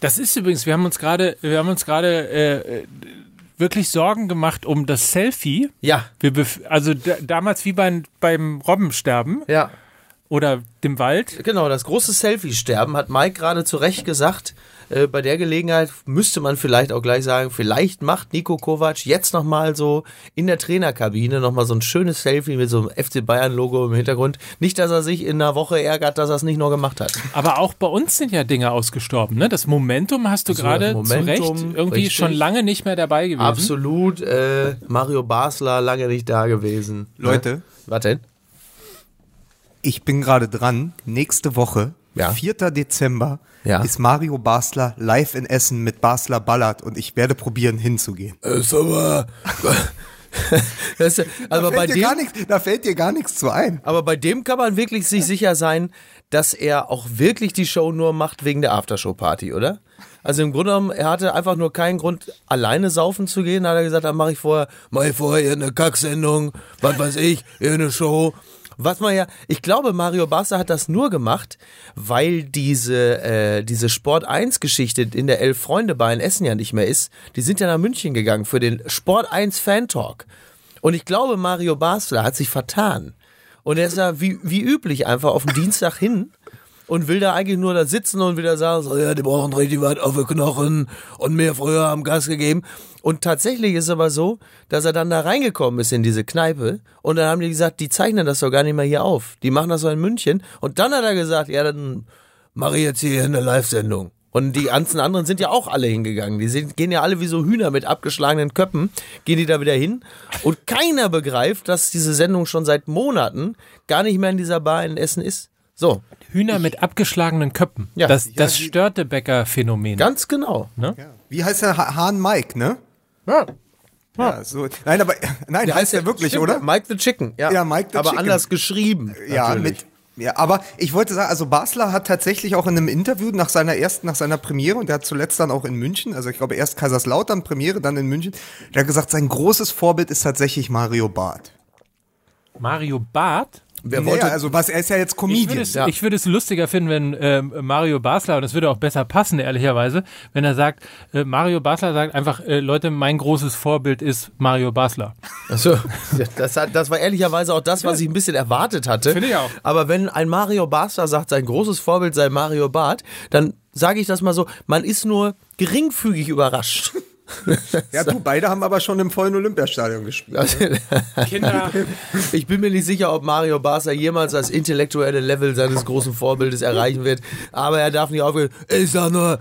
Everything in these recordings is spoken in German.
Das ist übrigens, wir haben uns gerade, wir haben uns gerade äh, wirklich Sorgen gemacht um das Selfie. Ja. Wir bef- also da, damals wie beim, beim Robbensterben Ja. Oder dem Wald. Genau, das große Selfie-Sterben hat Mike gerade zu Recht gesagt. Äh, bei der Gelegenheit müsste man vielleicht auch gleich sagen, vielleicht macht Nico Kovac jetzt nochmal so in der Trainerkabine nochmal so ein schönes Selfie mit so einem FC Bayern-Logo im Hintergrund. Nicht, dass er sich in einer Woche ärgert, dass er es nicht nur gemacht hat. Aber auch bei uns sind ja Dinge ausgestorben. Ne? Das Momentum hast du So, gerade zu Recht irgendwie richtig. schon lange nicht mehr dabei gewesen. Absolut. Äh, Mario Basler lange nicht da gewesen. Leute. Ne? Was denn? Ich bin gerade dran. Nächste Woche, Ja. 4. Dezember, Ja. ist Mario Basler live in Essen mit Basler Ballard und ich werde probieren hinzugehen. Ist aber. das ist, aber da, bei fällt dir dem, gar nichts, da fällt dir gar nichts zu ein. Aber bei dem kann man wirklich sich sicher sein, dass er auch wirklich die Show nur macht wegen der Aftershow-Party, oder? Also im Grunde genommen, er hatte einfach nur keinen Grund, alleine saufen zu gehen. Da hat er gesagt, dann mache ich vorher, mache ich vorher eine Kacksendung, was weiß ich, eine Show. Was man ja, ich glaube, Mario Basler hat das nur gemacht, weil diese, äh, diese Sport 1 Geschichte in der Elf Freunde Bar in Essen ja nicht mehr ist. Die sind ja nach München gegangen für den Sport 1 Fan Talk. Und ich glaube, Mario Basler hat sich vertan. Und er ist da wie, wie üblich einfach auf den Dienstag hin und will da eigentlich nur da sitzen und wieder sagen, so, ja, die brauchen richtig weit auf die Knochen und mir früher haben Gas gegeben. Und tatsächlich ist es aber so, dass er dann da reingekommen ist in diese Kneipe und dann haben die gesagt, die zeichnen das doch gar nicht mehr hier auf. Die machen das so in München. Und dann hat er gesagt, ja, dann mache ich jetzt hier eine Live-Sendung. Und die ganzen anderen sind ja auch alle hingegangen. Die sind, gehen ja alle wie so Hühner mit abgeschlagenen Köppen, gehen die da wieder hin. Und keiner begreift, dass diese Sendung schon seit Monaten gar nicht mehr in dieser Bar in Essen ist. So, Hühner mit abgeschlagenen Köppen. Ja. das das die- Störtebecker-Phänomen. ganz genau. Wie heißt der Ha- Hahn Mike, ne? Ja. Ja, so. Nein, aber nein, heißt er wirklich, Stimmt, oder? Mike the Chicken. Ja, Ja, Mike the Aber Chicken. anders geschrieben. Ja, natürlich. mit. Ja, aber ich wollte sagen, also Basler hat tatsächlich auch in einem Interview nach seiner ersten, nach seiner Premiere, und der hat zuletzt dann auch in München, also ich glaube erst Kaiserslautern Premiere, dann in München, der hat gesagt, sein großes Vorbild ist tatsächlich Mario Barth. Mario Barth. Wer Naja, wollte, also was, er ist ja jetzt Ich würde, Comedian. es, ja. ich würde es lustiger finden, wenn ähm, Mario Basler, und das würde auch besser passen, ehrlicherweise, wenn er sagt, äh, Mario Basler sagt einfach, äh, Leute, mein großes Vorbild ist Mario Basler. Achso, das, hat, das war ehrlicherweise auch das, was ich ein bisschen erwartet hatte. Finde ich auch. Aber wenn ein Mario Basler sagt, sein großes Vorbild sei Mario Barth, dann sage ich das mal so, man ist nur geringfügig überrascht. ja, du, beide haben aber schon im vollen Olympiastadion gespielt. Kinder, Ich bin mir nicht sicher, ob Mario Basler jemals das intellektuelle Level seines großen Vorbildes erreichen wird. Aber er darf nicht aufgehen. Ich sag nur,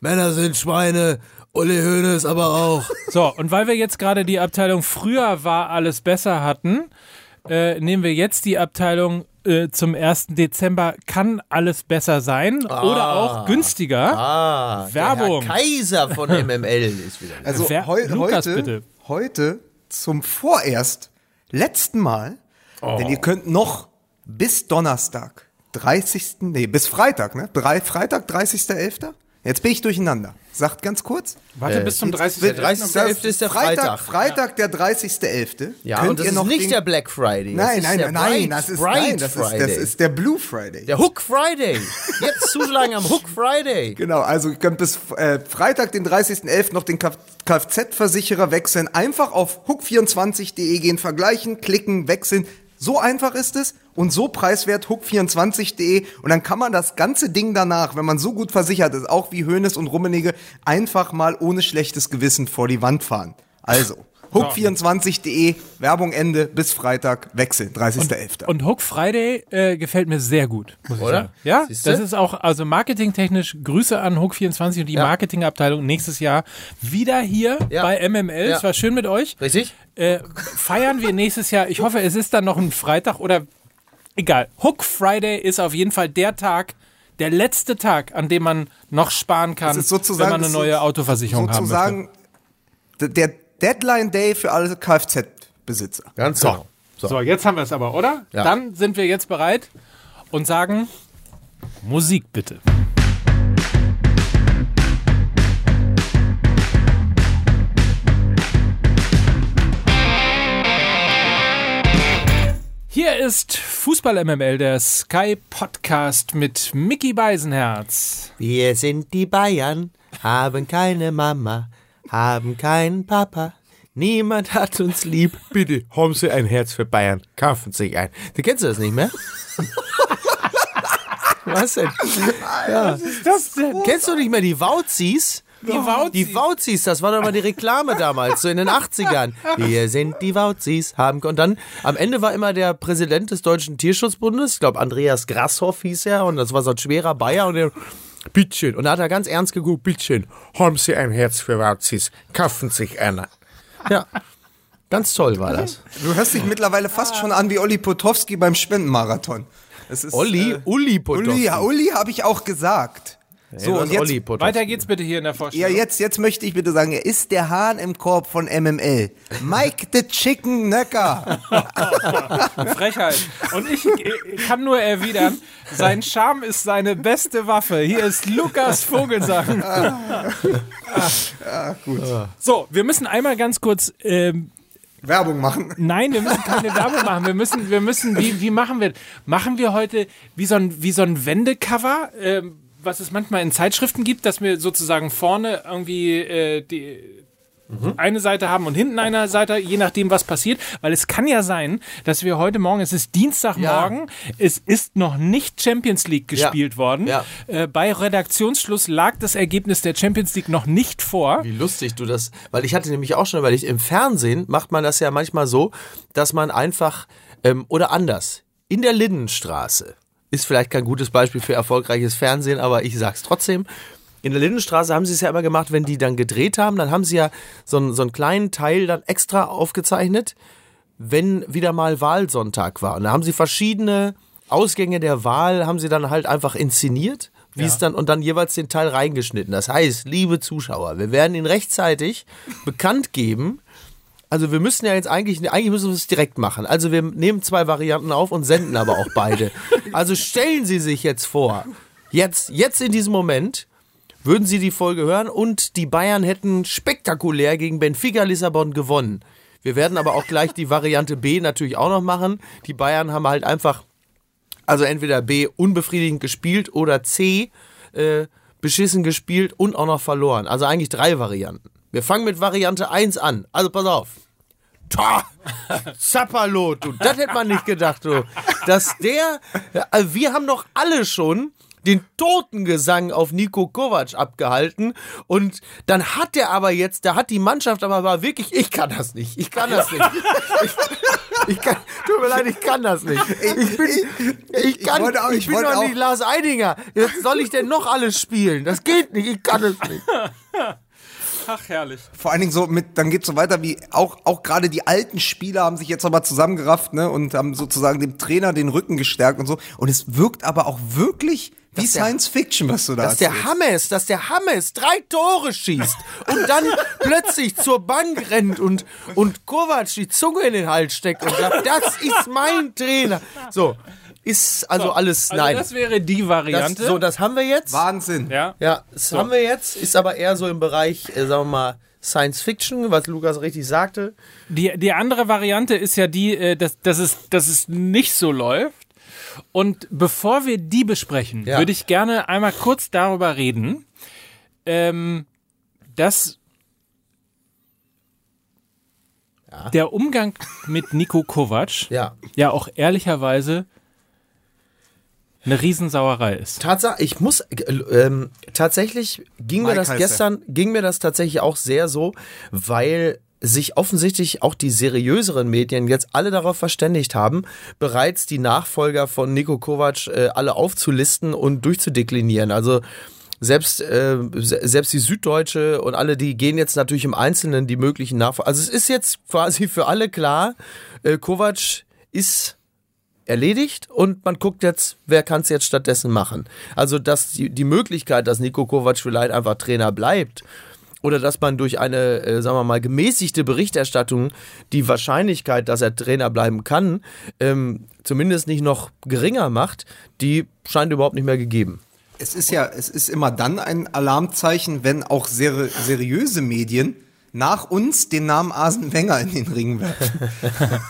Männer sind Schweine, Uli Hoeneß aber auch. So, und weil wir jetzt gerade die Abteilung früher war alles besser hatten, äh, nehmen wir jetzt die Abteilung äh, zum 1. Dezember kann alles besser sein oder auch günstiger. Ah, Werbung. Der Herr Kaiser von MML ist wieder. Also Wer- heu Lukas, heute, bitte. heute zum vorerst letzten Mal, denn ihr könnt noch bis Donnerstag, 30. Nee, bis Freitag, ne? Drei, Freitag, 30.11. Jetzt bin ich durcheinander. Sagt ganz kurz. Warte bis zum 30. der 30.11. ist der Freitag. Freitag, der 30.11. Ja, könnt und das ihr ist noch nicht den, der Black Friday. Nein, ist nein, nein, nein, das ist, nein, das ist, das ist der Blue Friday. der Hook Friday. Jetzt zuschlagen am Hook Friday. Genau, also ihr könnt bis äh, Freitag, den 30.11. noch den Kf- Kfz-Versicherer wechseln. Einfach auf hook24.de gehen, vergleichen, klicken, wechseln. So einfach ist es und so preiswert hook24.de und dann kann man das ganze Ding danach, wenn man so gut versichert ist, auch wie Hönes und Rummenigge, einfach mal ohne schlechtes Gewissen vor die Wand fahren. Also, hook24.de, Werbung Ende, bis Freitag, wechseln, 30.11. Und Hook Friday äh, gefällt mir sehr gut, muss ich Oder? sagen. Ja, Siehste? das ist auch, also marketingtechnisch, Grüße an Hook24 und die Ja. Marketingabteilung nächstes Jahr wieder hier Ja. bei MML. Ja. Es war schön mit euch. Richtig? Äh, feiern wir nächstes Jahr, ich hoffe, es ist dann noch ein Freitag oder egal. Hook Friday ist auf jeden Fall der Tag, der letzte Tag, an dem man noch sparen kann, Das ist sozusagen- wenn man eine neue Autoversicherung haben möchte. sozusagen d- der Deadline Day für alle Kfz-Besitzer. Ganz genau. So. So, jetzt haben wir es aber, oder? Ja. Dann sind wir jetzt bereit und sagen Musik bitte. Hier ist Fußball MML, der Sky Podcast mit Mickey Beisenherz. Wir sind die Bayern, haben keine Mama, haben keinen Papa. Niemand hat uns lieb. Bitte haben Sie ein Herz für Bayern. Kaufen Sie sich ein. Du kennst du das nicht mehr? Was denn? Ja. Was ist das denn? Kennst du nicht mehr die Wauzis? Die Wauzis. Die Wauzis, das war doch mal die Reklame damals, so in den 80ern. Wir sind die Wauzis, haben. Und dann am Ende war immer der Präsident des Deutschen Tierschutzbundes, ich glaube Andreas Grasshoff hieß er, und das war so ein schwerer Bayer und der. Bittchen. Und da hat er ganz ernst geguckt, Bittchen, haben Sie ein Herz für Wauzis, kaufen sich einer. Ja, ganz toll war das. Du hörst dich mittlerweile fast schon an wie Olli Potowski beim Spendenmarathon. Es ist, Olli, äh, Uli Potowski. Uli, ja, Uli habe ich auch gesagt. So, und jetzt. Weiter geht's bitte hier in der ja, Vorstellung. jetzt, jetzt möchte ich bitte sagen, er ist der Hahn im Korb von MML. Mike the Chicken Nöcker. Frechheit. Und ich äh, kann nur erwidern, sein Charme ist seine beste Waffe. Hier ist Lukas Vogelsang. So, wir müssen einmal ganz kurz ähm, Werbung machen. Nein, wir müssen keine Werbung machen. Wir müssen, wir müssen, wie, wie machen wir? Machen wir heute wie so ein, wie so ein Wendecover, ähm, was es manchmal in Zeitschriften gibt, dass wir sozusagen vorne irgendwie äh, die eine Seite haben und hinten eine Seite, je nachdem, was passiert. Weil es kann ja sein, dass wir heute Morgen, es ist Dienstagmorgen, es ist noch nicht Champions League gespielt worden. Ja. Äh, bei Redaktionsschluss lag das Ergebnis der Champions League noch nicht vor. Wie lustig du das, weil ich hatte nämlich auch schon überlegt, im Fernsehen macht man das ja manchmal so, dass man einfach, ähm, oder anders, in der Lindenstraße, ist vielleicht kein gutes Beispiel für erfolgreiches Fernsehen, aber ich sag's trotzdem, in der Lindenstraße haben sie es ja immer gemacht, wenn die dann gedreht haben, dann haben sie ja so einen, so einen kleinen Teil dann extra aufgezeichnet, wenn wieder mal Wahlsonntag war. Und da haben sie verschiedene Ausgänge der Wahl, haben sie dann halt einfach inszeniert, wie es dann und dann jeweils den Teil reingeschnitten. Das heißt, liebe Zuschauer, wir werden ihn rechtzeitig bekannt geben. Also wir müssen ja jetzt eigentlich, eigentlich müssen wir es direkt machen. Also wir nehmen zwei Varianten auf und senden aber auch beide. Also stellen Sie sich jetzt vor, jetzt, jetzt in diesem Moment, würden Sie die Folge hören und die Bayern hätten spektakulär gegen Benfica Lissabon gewonnen. Wir werden aber auch gleich die Variante B natürlich auch noch machen. Die Bayern haben halt einfach, also entweder B unbefriedigend gespielt oder C äh, beschissen gespielt und auch noch verloren. Also eigentlich drei Varianten. Wir fangen mit Variante 1 an. Also pass auf. Zappalot, du, das hätte man nicht gedacht, du. Dass der, also wir haben doch alle schon den Totengesang auf Nico Kovac abgehalten und dann hat er aber jetzt, da hat die Mannschaft aber war wirklich, ich kann das nicht, ich kann das nicht. Ich, ich kann, tut mir leid, ich kann das nicht. Ich bin, ich kann, ich, auch- ich bin doch auch- nicht Lars Eidinger. Jetzt soll ich denn noch alles spielen? Das geht nicht, ich kann es nicht. Ach, herrlich. Vor allen Dingen so mit, dann geht's so weiter wie auch, auch gerade die alten Spieler haben sich jetzt aber zusammengerafft, ne, und haben sozusagen dem Trainer den Rücken gestärkt und so. Und es wirkt aber auch wirklich wie der- Science Fiction, was du da Dass der. Hammes, dass der Hammes drei Tore schießt und dann plötzlich zur Bank rennt und, und Kovac die Zunge in den Hals steckt und sagt, das ist mein Trainer. So, ist also alles, Also nein. das wäre die Das, Variante. so, das haben wir jetzt. Wahnsinn. ja. Ja, das haben wir jetzt, ist aber eher so im Bereich, äh, sagen wir mal, Science Fiction, was Lukas richtig sagte. Die, die andere Variante ist ja die, äh, dass, dass, es, dass es nicht so läuft. Und bevor wir die besprechen, Ja. würde ich gerne einmal kurz darüber reden, ähm, dass der Umgang mit Nico Kovac Ja. ja auch ehrlicherweise eine Riesensauerei ist. Tatsache, ich muss, äh, ähm, tatsächlich ging mir Mike das heißt er. gestern, ging mir das tatsächlich auch sehr so, weil sich offensichtlich auch die seriöseren Medien jetzt alle darauf verständigt haben, bereits die Nachfolger von Nico Kovac äh, alle aufzulisten und durchzudeklinieren. Also selbst, äh, se- selbst die Süddeutsche und alle, die gehen jetzt natürlich im Einzelnen die möglichen Nachfolger. Also es ist jetzt quasi für alle klar, äh, Kovac ist erledigt und man guckt jetzt, wer kann es jetzt stattdessen machen. Also dass die, die Möglichkeit, dass Nico Kovac vielleicht einfach Trainer bleibt oder dass man durch eine, äh, sagen wir mal, gemäßigte Berichterstattung die Wahrscheinlichkeit, dass er Trainer bleiben kann, ähm, zumindest nicht noch geringer macht, die scheint überhaupt nicht mehr gegeben. Es ist ja, es ist immer dann ein Alarmzeichen, wenn auch seri seriöse Medien nach uns den Namen Asen Wenger in den Ring werfen.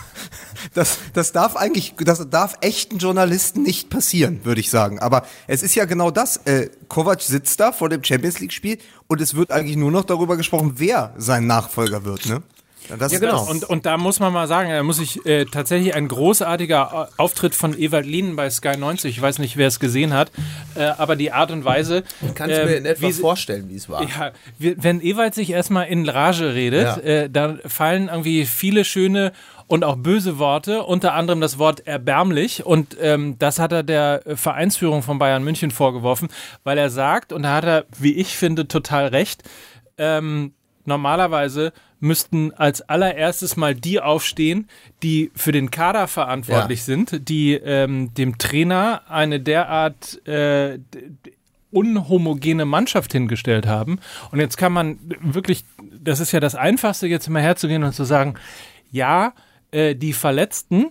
das, das darf eigentlich, das darf echten Journalisten nicht passieren, würde ich sagen. Aber es ist ja genau das. Äh, Kovac sitzt da vor dem Champions League-Spiel und es wird eigentlich nur noch darüber gesprochen, wer sein Nachfolger wird, ne? Das ja, genau. Und, und da muss man mal sagen, da muss ich äh, tatsächlich ein großartiger äh, Auftritt von Ewald Lien bei Sky 90, ich weiß nicht, wer es gesehen hat, äh, aber die Art und Weise. Kannst du mir in ähm, etwa vorstellen, wie es war? Ja, wenn Ewald sich erstmal in Rage redet, ja. äh, dann fallen irgendwie viele schöne und auch böse Worte, unter anderem das Wort erbärmlich. Und ähm, das hat er der Vereinsführung von Bayern München vorgeworfen, weil er sagt, und da hat er, wie ich finde, total recht, ähm, normalerweise müssten als allererstes mal die aufstehen, die für den Kader verantwortlich ja. sind, die ähm, dem Trainer eine derart äh, unhomogene Mannschaft hingestellt haben. Und jetzt kann man wirklich, das ist ja das Einfachste, jetzt mal herzugehen und zu sagen, ja, äh, die Verletzten,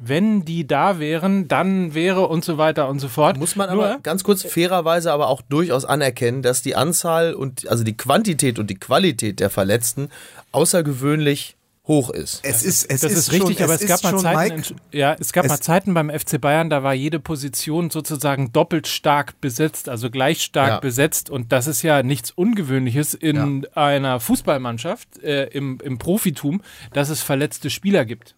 wenn die da wären, dann wäre und so weiter und so fort. Muss man Nur, aber ganz kurz fairerweise aber auch durchaus anerkennen, dass die Anzahl und also die Quantität und die Qualität der Verletzten außergewöhnlich hoch ist. Es ist, es das ist, ist richtig, schon, aber es, es gab mal Zeiten, ja, es gab es mal Zeiten beim FC Bayern, da war jede Position sozusagen doppelt stark besetzt, also gleich stark ja. besetzt und das ist ja nichts Ungewöhnliches in ja. einer Fußballmannschaft äh, im, im Profitum, dass es verletzte Spieler gibt.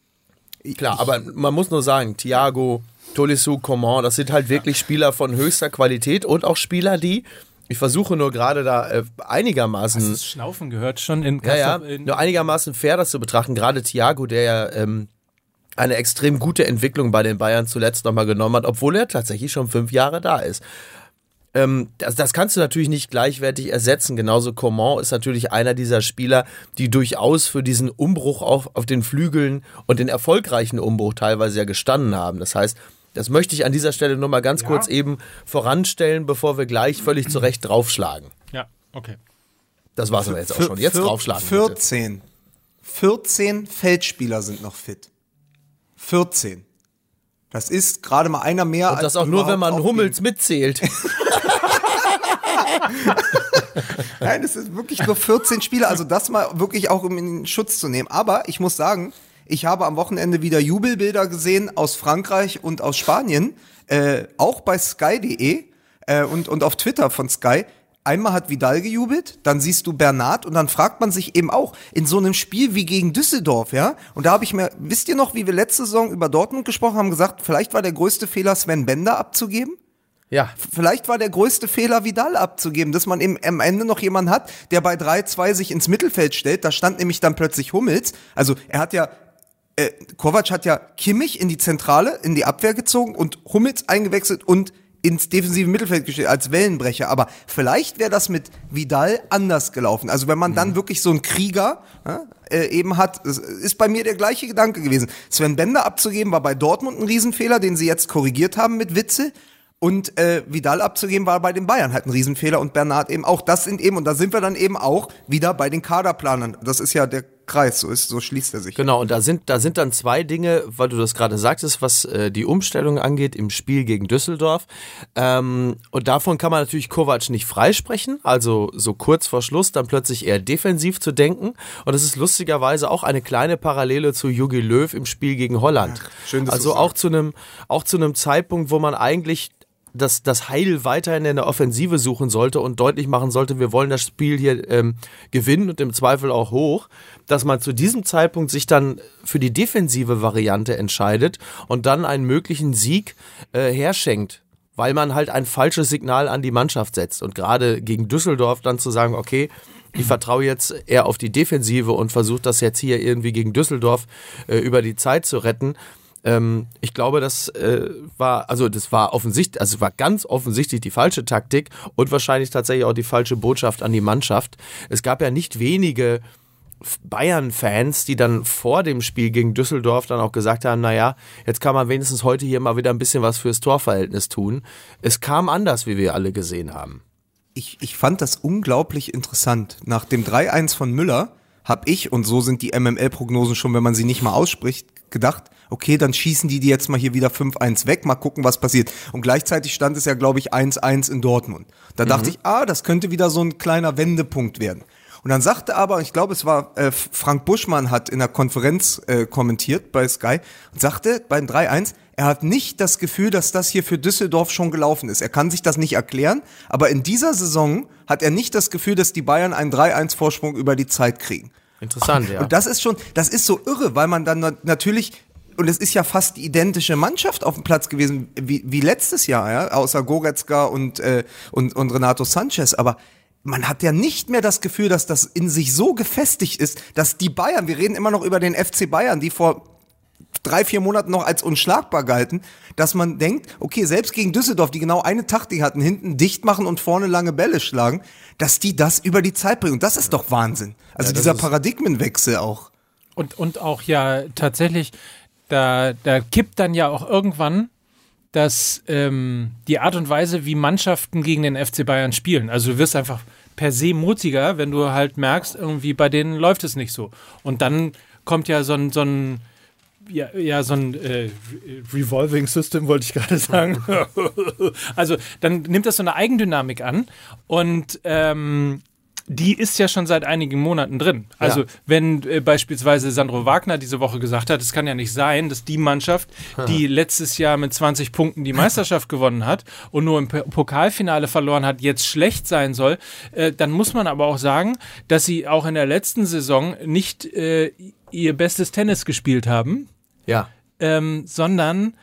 Klar, aber man muss nur sagen, Thiago, Tolisso, Coman, das sind halt wirklich Spieler von höchster Qualität und auch Spieler, die ich versuche nur gerade da äh, einigermaßen. Das Schnaufen gehört schon in Kassel, Ja, ja, nur einigermaßen fair das zu betrachten. Gerade Thiago, der ja ähm, eine extrem gute Entwicklung bei den Bayern zuletzt nochmal genommen hat, obwohl er tatsächlich schon fünf Jahre da ist. Ähm, das, das kannst du natürlich nicht gleichwertig ersetzen. Genauso Coman ist natürlich einer dieser Spieler, die durchaus für diesen Umbruch auf, auf den Flügeln und den erfolgreichen Umbruch teilweise ja gestanden haben. Das heißt, das möchte ich an dieser Stelle nur mal ganz ja. kurz eben voranstellen, bevor wir gleich völlig zurecht draufschlagen. Ja, okay. Das war's aber jetzt auch schon. Jetzt draufschlagen. 14. Bitte. 14 Feldspieler sind noch fit. 14. Das ist gerade mal einer mehr Und als. Das auch nur, wenn man Hummels mitzählt. Nein, es ist wirklich nur 14 Spieler. Also das mal wirklich auch um in Schutz zu nehmen. Aber ich muss sagen, ich habe am Wochenende wieder Jubelbilder gesehen aus Frankreich und aus Spanien, äh, auch bei sky.de äh, und, und auf Twitter von Sky. Einmal hat Vidal gejubelt, dann siehst du Bernard und dann fragt man sich eben auch in so einem Spiel wie gegen Düsseldorf, ja? Und da habe ich mir, wisst ihr noch, wie wir letzte Saison über Dortmund gesprochen haben, gesagt, vielleicht war der größte Fehler, Sven Bender abzugeben? Ja. Vielleicht war der größte Fehler, Vidal abzugeben, dass man eben am Ende noch jemanden hat, der bei 3-2 sich ins Mittelfeld stellt. Da stand nämlich dann plötzlich Hummels. Also er hat ja äh, Kovac hat ja Kimmich in die Zentrale, in die Abwehr gezogen und Hummels eingewechselt und ins defensive Mittelfeld gestellt als Wellenbrecher. Aber vielleicht wäre das mit Vidal anders gelaufen. Also wenn man dann mhm. wirklich so einen Krieger äh, eben hat, ist bei mir der gleiche Gedanke gewesen. Sven Bender abzugeben war bei Dortmund ein Riesenfehler, den sie jetzt korrigiert haben mit Witze. Und äh, Vidal abzugeben war bei den Bayern halt ein Riesenfehler und Bernard eben auch. Das sind eben, und da sind wir dann eben auch wieder bei den Kaderplanern. Das ist ja der Kreis, so ist, so schließt er sich. Genau, und da sind, da sind dann zwei Dinge, weil du das gerade sagtest, was äh, die Umstellung angeht im Spiel gegen Düsseldorf. Ähm, und davon kann man natürlich Kovac nicht freisprechen, also so kurz vor Schluss dann plötzlich eher defensiv zu denken. Und das ist lustigerweise auch eine kleine Parallele zu Jogi Löw im Spiel gegen Holland. Ach, schön, also auch zu einem, auch zu einem Zeitpunkt, wo man eigentlich das, das Heil weiterhin in der Offensive suchen sollte und deutlich machen sollte, wir wollen das Spiel hier ähm, gewinnen und im Zweifel auch hoch, dass man zu diesem Zeitpunkt sich dann für die defensive Variante entscheidet und dann einen möglichen Sieg äh, herschenkt weil man halt ein falsches Signal an die Mannschaft setzt. Und gerade gegen Düsseldorf dann zu sagen, okay, ich vertraue jetzt eher auf die Defensive und versuche das jetzt hier irgendwie gegen Düsseldorf äh, über die Zeit zu retten, ähm, ich glaube, das äh, war, also das war offensichtlich, also war ganz offensichtlich die falsche Taktik und wahrscheinlich tatsächlich auch die falsche Botschaft an die Mannschaft. Es gab ja nicht wenige Bayern-Fans, die dann vor dem Spiel gegen Düsseldorf dann auch gesagt haben, naja, jetzt kann man wenigstens heute hier mal wieder ein bisschen was fürs Torverhältnis tun. Es kam anders, wie wir alle gesehen haben. Ich, ich fand das unglaublich interessant. Nach dem 3-1 von Müller habe ich, und so sind die MML-Prognosen schon, wenn man sie nicht mal ausspricht, gedacht, okay, dann schießen die die jetzt mal hier wieder 5-1 weg, mal gucken, was passiert. Und gleichzeitig stand es ja, glaube ich, 1-1 in Dortmund. Da mhm. dachte ich, ah, das könnte wieder so ein kleiner Wendepunkt werden. Und dann sagte aber, ich glaube, es war äh, Frank Buschmann hat in der Konferenz äh, kommentiert bei Sky und sagte beim 3-1, er hat nicht das Gefühl, dass das hier für Düsseldorf schon gelaufen ist. Er kann sich das nicht erklären, aber in dieser Saison hat er nicht das Gefühl, dass die Bayern einen 3-1-Vorsprung über die Zeit kriegen. Interessant, ja. Und das ist schon, das ist so irre, weil man dann natürlich und es ist ja fast die identische Mannschaft auf dem Platz gewesen wie, wie letztes Jahr, ja, außer Goretzka und, äh, und, und Renato Sanchez. Aber man hat ja nicht mehr das Gefühl, dass das in sich so gefestigt ist, dass die Bayern, wir reden immer noch über den FC Bayern, die vor drei, vier Monaten noch als unschlagbar galten, dass man denkt, okay, selbst gegen Düsseldorf, die genau eine Taktik hatten, hinten dicht machen und vorne lange Bälle schlagen, dass die das über die Zeit bringen. Und das ist doch Wahnsinn. Also ja, dieser Paradigmenwechsel auch. Und, und auch ja tatsächlich, da, da kippt dann ja auch irgendwann dass ähm, die Art und Weise, wie Mannschaften gegen den FC Bayern spielen, also du wirst einfach per se mutiger, wenn du halt merkst, irgendwie bei denen läuft es nicht so. Und dann kommt ja so ein, so ein ja, ja, so ein äh, Revolving System wollte ich gerade sagen. also dann nimmt das so eine Eigendynamik an und ähm, die ist ja schon seit einigen Monaten drin. Also ja. wenn äh, beispielsweise Sandro Wagner diese Woche gesagt hat, es kann ja nicht sein, dass die Mannschaft, die letztes Jahr mit 20 Punkten die Meisterschaft gewonnen hat und nur im Pokalfinale verloren hat, jetzt schlecht sein soll, äh, dann muss man aber auch sagen, dass sie auch in der letzten Saison nicht äh, ihr bestes Tennis gespielt haben. Ja. Ähm, sondern?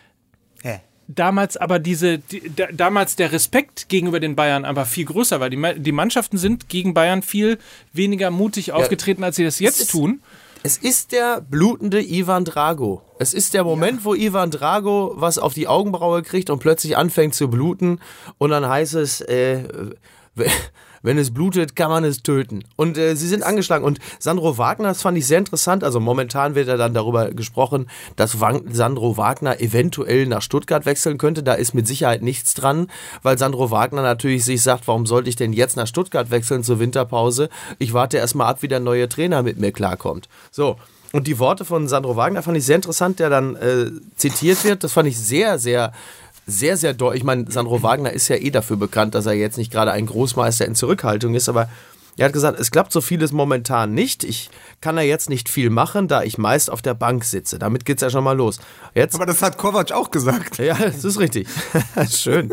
Damals aber diese, die, da, damals der Respekt gegenüber den Bayern aber viel größer war. Die, die Mannschaften sind gegen Bayern viel weniger mutig aufgetreten, als sie das jetzt es tun. Es ist der blutende Ivan Drago. Es ist der Moment, ja. wo Ivan Drago was auf die Augenbraue kriegt und plötzlich anfängt zu bluten und dann heißt es, äh, wenn es blutet, kann man es töten. Und äh, sie sind angeschlagen. Und Sandro Wagner, das fand ich sehr interessant. Also momentan wird ja dann darüber gesprochen, dass Sandro Wagner eventuell nach Stuttgart wechseln könnte. Da ist mit Sicherheit nichts dran, weil Sandro Wagner natürlich sich sagt, warum sollte ich denn jetzt nach Stuttgart wechseln zur Winterpause? Ich warte erstmal ab, wie der neue Trainer mit mir klarkommt. So. Und die Worte von Sandro Wagner fand ich sehr interessant, der dann äh, zitiert wird. Das fand ich sehr, sehr sehr, sehr deutlich. Ich meine, Sandro Wagner ist ja eh dafür bekannt, dass er jetzt nicht gerade ein Großmeister in Zurückhaltung ist, aber er hat gesagt, es klappt so vieles momentan nicht. Ich kann da jetzt nicht viel machen, da ich meist auf der Bank sitze. Damit geht's ja schon mal los. Jetzt, aber das hat Kovac auch gesagt. Ja, das ist richtig. Schön.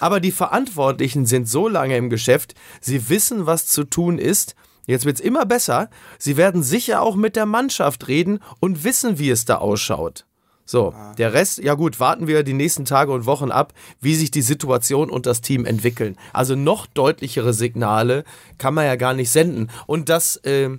Aber die Verantwortlichen sind so lange im Geschäft, sie wissen, was zu tun ist. Jetzt wird's immer besser. Sie werden sicher auch mit der Mannschaft reden und wissen, wie es da ausschaut. So, der Rest, ja gut, warten wir die nächsten Tage und Wochen ab, wie sich die Situation und das Team entwickeln. Also noch deutlichere Signale kann man ja gar nicht senden. Und das, äh,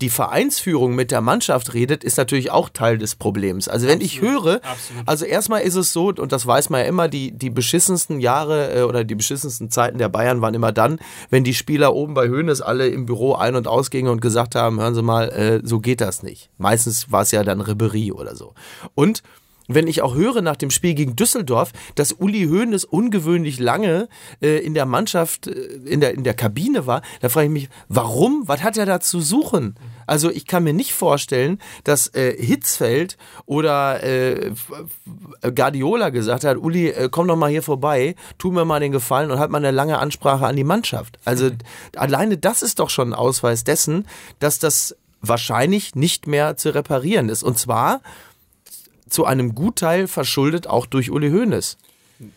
die Vereinsführung mit der Mannschaft redet, ist natürlich auch Teil des Problems. Also wenn Absolut. ich höre, Absolut. also erstmal ist es so, und das weiß man ja immer, die, die beschissensten Jahre äh, oder die beschissensten Zeiten der Bayern waren immer dann, wenn die Spieler oben bei Höhnes alle im Büro ein- und ausgingen und gesagt haben, hören Sie mal, äh, so geht das nicht. Meistens war es ja dann Ribery oder so. Und wenn ich auch höre nach dem Spiel gegen Düsseldorf, dass Uli Hoeneß ungewöhnlich lange äh, in der Mannschaft, äh, in, der, in der Kabine war, da frage ich mich, warum? Was hat er da zu suchen? Also ich kann mir nicht vorstellen, dass äh, Hitzfeld oder äh, Guardiola gesagt hat, Uli, äh, komm doch mal hier vorbei, tu mir mal den Gefallen und halt mal eine lange Ansprache an die Mannschaft. Also alleine das ist doch schon ein Ausweis dessen, dass das wahrscheinlich nicht mehr zu reparieren ist. Und zwar zu einem Gutteil verschuldet auch durch Uli Hoeneß.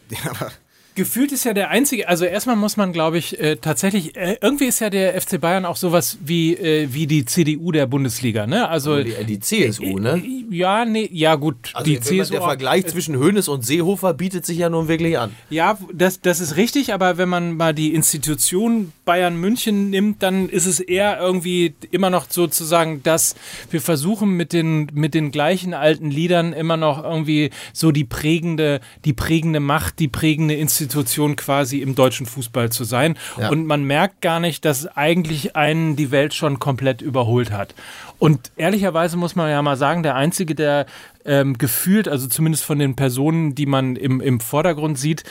Ja, aber Gefühlt ist ja der einzige, also erstmal muss man, glaube ich, äh, tatsächlich, äh, irgendwie ist ja der FC Bayern auch sowas wie, äh, wie die CDU der Bundesliga, ne? Also die, die CSU, ne? Äh, ja, nee, ja gut, also die CSU. Der Vergleich zwischen Hoeneß und Seehofer bietet sich ja nun wirklich an. Ja, das, das ist richtig, aber wenn man mal die Institution Bayern München nimmt, dann ist es eher irgendwie immer noch sozusagen, dass wir versuchen mit den, mit den gleichen alten Liedern immer noch irgendwie so die prägende, die prägende Macht, die prägende Institution Institution quasi im deutschen Fußball zu sein. Ja. Und man merkt gar nicht, dass eigentlich einen die Welt schon komplett überholt hat. Und ehrlicherweise muss man ja mal sagen, der Einzige, der ähm, gefühlt, also zumindest von den Personen, die man im, im Vordergrund sieht,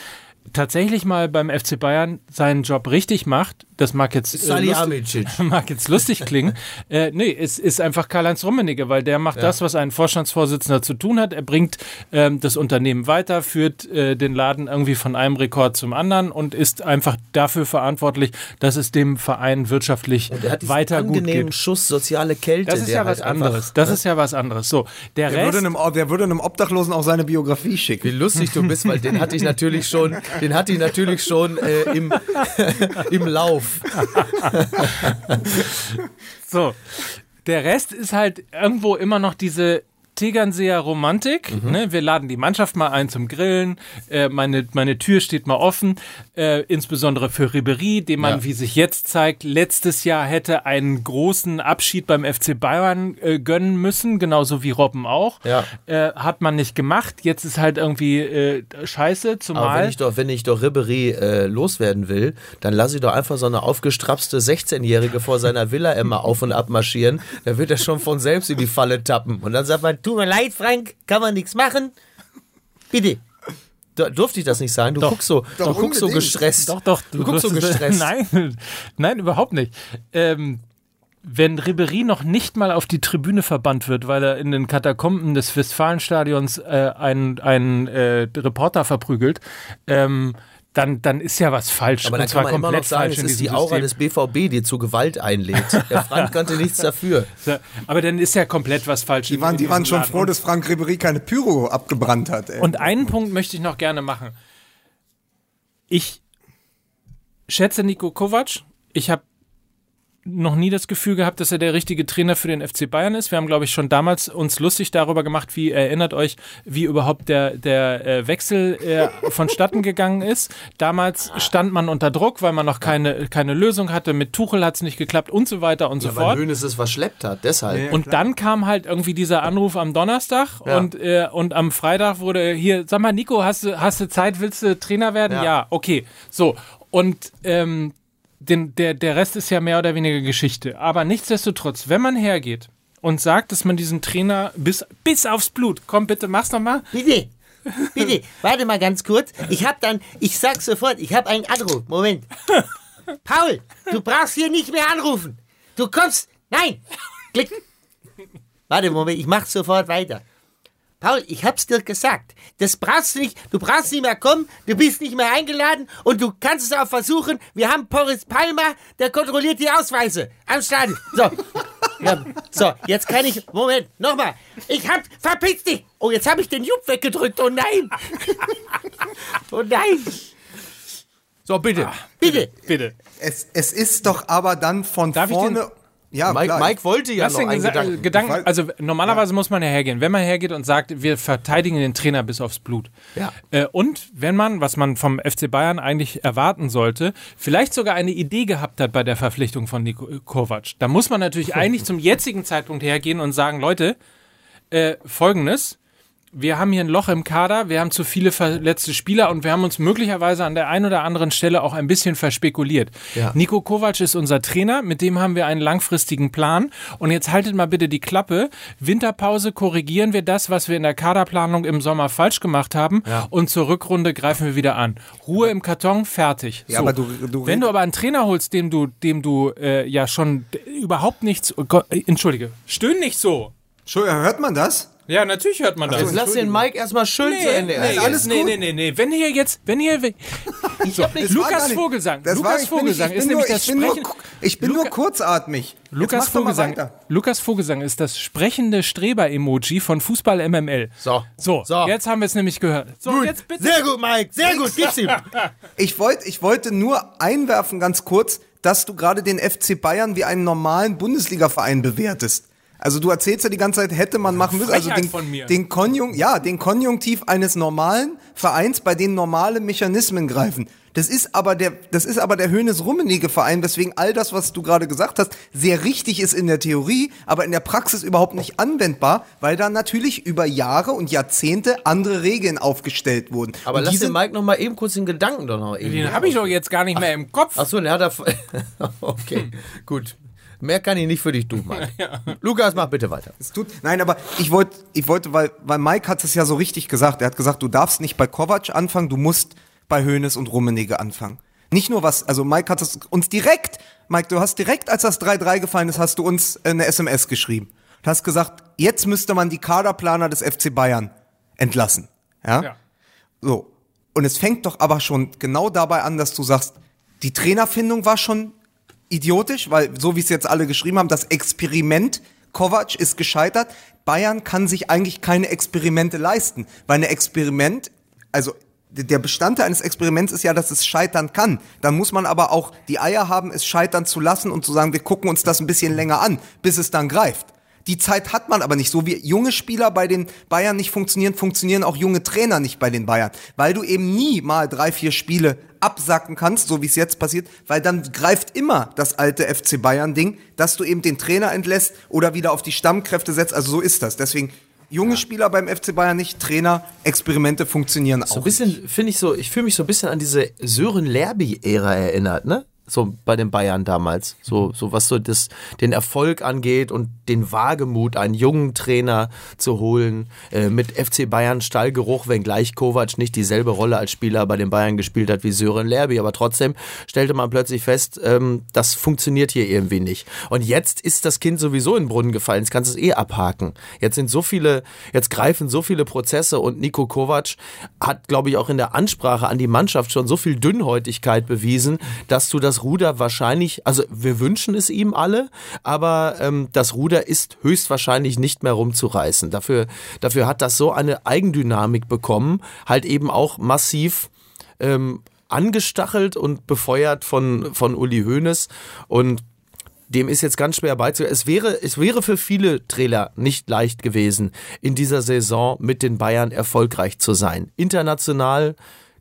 tatsächlich mal beim FC Bayern seinen Job richtig macht, das mag jetzt, äh, lustig, mag jetzt lustig klingen. äh, nee, es ist einfach Karl-Heinz Rummenigge, weil der macht das, was ein Vorstandsvorsitzender zu tun hat. Er bringt ähm, das Unternehmen weiter, führt äh, den Laden irgendwie von einem Rekord zum anderen und ist einfach dafür verantwortlich, dass es dem Verein wirtschaftlich Der hat weiter gut angenehmen geht. Schuss soziale Kälte. Das ist der ja was halt einfach- anderes. Das ist ja was anderes. So, der, Der würde, Rest. einem, der würde einem Obdachlosen auch seine Biografie Wie schicken. lustig du bist, weil den hatte ich natürlich schon, den hatte ich natürlich schon äh, im, im Lauf. So, der Rest ist halt irgendwo immer noch diese Tegernseer Romantik. Mhm. Ne? Wir laden die Mannschaft mal ein zum Grillen. Äh, meine, meine Tür steht mal offen. Äh, insbesondere für Ribery, den man, Ja. wie sich jetzt zeigt, letztes Jahr hätte einen großen Abschied beim FC Bayern äh, gönnen müssen, genauso wie Robben auch. Ja. Äh, hat man nicht gemacht. Jetzt ist halt irgendwie äh, scheiße, Aber wenn zumal. ich doch, wenn ich doch Ribery äh, loswerden will, dann lasse ich doch einfach so eine aufgestrapste 16-Jährige vor seiner Villa immer auf und ab marschieren. Da wird er schon von selbst in die Falle tappen. Und dann sagt man, tut mir leid, Frank, kann man nichts machen. Bitte. Da, durfte ich das nicht sagen? Du guckst so, du Doch, guckst so gestresst. Doch, doch. Du, guckst so gestresst. Nein, nein, überhaupt nicht. Ähm, wenn Ribery noch nicht mal auf die Tribüne verbannt wird, weil er in den Katakomben des Westfalenstadions äh, einen, einen äh, Reporter verprügelt, ähm, dann, dann ist ja was falsch. Aber und dann zwar kann man immer komplett noch sagen, falsch es ist die Aura System. des BVB, die zu Gewalt einlädt. Der Frank konnte nichts dafür. Aber dann ist ja komplett was falsch. Die waren, die waren schon froh, dass Frank Ribery keine Pyro abgebrannt hat. Ey. Und einen Punkt möchte ich noch gerne machen. Ich schätze Nico Kovac. Ich habe noch nie das Gefühl gehabt, dass er der richtige Trainer für den FC Bayern ist. Wir haben, glaube ich, schon damals uns lustig darüber gemacht, wie erinnert euch, wie überhaupt der, der äh, Wechsel äh, vonstatten gegangen ist. Damals stand man unter Druck, weil man noch keine, keine Lösung hatte. Mit Tuchel hat es nicht geklappt und so weiter und so Weil fort. Hönes es verschleppt hat, deshalb. Und dann kam halt irgendwie dieser Anruf am Donnerstag Ja. und, äh, und am Freitag wurde hier, sag mal, Nico, hast du, hast du Zeit, willst du Trainer werden? Ja, Ja. okay. So. Und ähm, den, der, der Rest ist ja mehr oder weniger Geschichte. Aber nichtsdestotrotz, wenn man hergeht und sagt, dass man diesen Trainer bis, bis aufs Blut, komm bitte, mach's nochmal. Bitte, bitte, warte mal ganz kurz. Ich hab dann, ich sag sofort, ich hab einen Anruf. Moment. Paul, du brauchst hier nicht mehr anrufen. Du kommst, nein, klick. Warte, Moment, ich mach sofort weiter. Paul, ich hab's dir gesagt. Das brauchst du nicht, du brauchst nicht mehr kommen, du bist nicht mehr eingeladen und du kannst es auch versuchen. Wir haben Boris Palmer, der kontrolliert die Ausweise am Stadion. So. Ja, so, jetzt kann ich. Moment, nochmal. Ich hab. Verpiss dich! Oh, jetzt habe ich den Jupp weggedrückt. Oh nein! Oh nein! So, bitte. Bitte! Bitte. es, es ist doch aber dann von Darf ich vorne. Ja, Mike, klar. Mike wollte ja Lass noch einen Gesa- Gedanken. Gedanken. Weil- also normalerweise muss man ja hergehen. Wenn man hergeht und sagt, wir verteidigen den Trainer bis aufs Blut. Ja. Äh, und wenn man, was man vom FC Bayern eigentlich erwarten sollte, vielleicht sogar eine Idee gehabt hat bei der Verpflichtung von Niko äh, Kovac, dann muss man natürlich eigentlich zum jetzigen Zeitpunkt hergehen und sagen, Leute, äh, folgendes. Wir haben hier ein Loch im Kader, wir haben zu viele verletzte Spieler und wir haben uns möglicherweise an der einen oder anderen Stelle auch ein bisschen verspekuliert. Ja. Nico Kovac ist unser Trainer, mit dem haben wir einen langfristigen Plan. Und jetzt haltet mal bitte die Klappe. Winterpause korrigieren wir das, was wir in der Kaderplanung im Sommer falsch gemacht haben. Ja. Und zur Rückrunde greifen wir wieder an. Ruhe im Karton, fertig. Ja, aber du- du Wenn du aber einen Trainer holst, dem du, dem du äh, ja schon überhaupt nichts. oh Gott, äh, Entschuldige, stöhn nicht so. Entschuldigung, hört man das? Ja, natürlich hört man das. Jetzt lass den Mike erstmal schön zu Ende Nee, alles nee, gut. nee, nee, nee. Wenn hier jetzt, wenn hier, so, Lukas nicht- Vogelsang, Das war, Lukas ich bin Vogelsang ist nämlich nur, das ich bin nur, Sprechen, ich bin nur kurzatmig. Lukas Vogelsang. Lukas Vogelsang ist das sprechende Streber-Emoji von Fußball MML. So. So, So. jetzt haben wir es nämlich gehört. So, jetzt bitte. Sehr gut, Mike, sehr gut, gib's ihm. Ich, wollt, ich wollte nur einwerfen, ganz kurz, dass du gerade den FC Bayern wie einen normalen Bundesliga-Verein bewertest. Also du erzählst ja die ganze Zeit, hätte man machen müssen. Also den, von mir. den Konjunk, ja, den Konjunktiv eines normalen Vereins, bei dem normale Mechanismen greifen. Das ist aber der, das ist aber der Höhnes Rummenige Verein, weswegen all das, was du gerade gesagt hast, sehr richtig ist in der Theorie, aber in der Praxis überhaupt nicht anwendbar, weil da natürlich über Jahre und Jahrzehnte andere Regeln aufgestellt wurden. Aber und lass diese, den Mike noch mal eben kurz den Gedanken doch noch eben. Den habe ich doch jetzt gar nicht mehr im Kopf. Ach so, der hat da. Okay, gut. Mehr kann ich nicht für dich tun, Mike. Lukas, mach bitte weiter. Es tut, nein, aber ich wollte, ich wollte, weil, weil Mike hat es ja so richtig gesagt. Er hat gesagt, du darfst nicht bei Kovac anfangen, du musst bei Hoeneß und Rummenigge anfangen. Nicht nur was, also Mike hat es uns direkt, Mike, du hast direkt, als das 3-3 gefallen ist, hast du uns eine SMS geschrieben. Du hast gesagt, jetzt müsste man die Kaderplaner des FC Bayern entlassen. Ja? Ja. So. Und es fängt doch aber schon genau dabei an, dass du sagst, die Trainerfindung war schon idiotisch, weil so wie es jetzt alle geschrieben haben, das Experiment Kovac ist gescheitert. Bayern kann sich eigentlich keine Experimente leisten, weil ein Experiment, also der Bestandteil eines Experiments ist ja, dass es scheitern kann. Dann muss man aber auch die Eier haben, es scheitern zu lassen und zu sagen, wir gucken uns das ein bisschen länger an, bis es dann greift. Die Zeit hat man aber nicht. So wie junge Spieler bei den Bayern nicht funktionieren, funktionieren auch junge Trainer nicht bei den Bayern. Weil du eben nie mal drei, vier Spiele absacken kannst, so wie es jetzt passiert, weil dann greift immer das alte FC Bayern Ding, dass du eben den Trainer entlässt oder wieder auf die Stammkräfte setzt. Also so ist das. Deswegen junge Spieler beim FC Bayern nicht, Trainer, Experimente funktionieren So ein auch. bisschen, finde ich so, ich fühle mich so ein bisschen an diese Sören Lerby-Ära erinnert, ne? So bei den Bayern damals. So, so was so das, den Erfolg angeht und den Wagemut, einen jungen Trainer zu holen, äh, mit FC Bayern Stallgeruch, wenngleich Kovac nicht dieselbe Rolle als Spieler bei den Bayern gespielt hat wie Sören Lerby. Aber trotzdem stellte man plötzlich fest, ähm, das funktioniert hier irgendwie nicht. Und jetzt ist das Kind sowieso in den Brunnen gefallen. Jetzt kannst du es eh abhaken. Jetzt sind so viele, jetzt greifen so viele Prozesse und Nico Kovac hat, glaube ich, auch in der Ansprache an die Mannschaft schon so viel Dünnhäutigkeit bewiesen, dass du das Ruder wahrscheinlich, also wir wünschen es ihm alle, aber ähm, das Ruder ist höchstwahrscheinlich nicht mehr rumzureißen. Dafür, dafür hat das so eine Eigendynamik bekommen, halt eben auch massiv ähm, angestachelt und befeuert von, von Uli Hoeneß und dem ist jetzt ganz schwer beizugehen. Es wäre, es wäre für viele Trainer nicht leicht gewesen, in dieser Saison mit den Bayern erfolgreich zu sein. International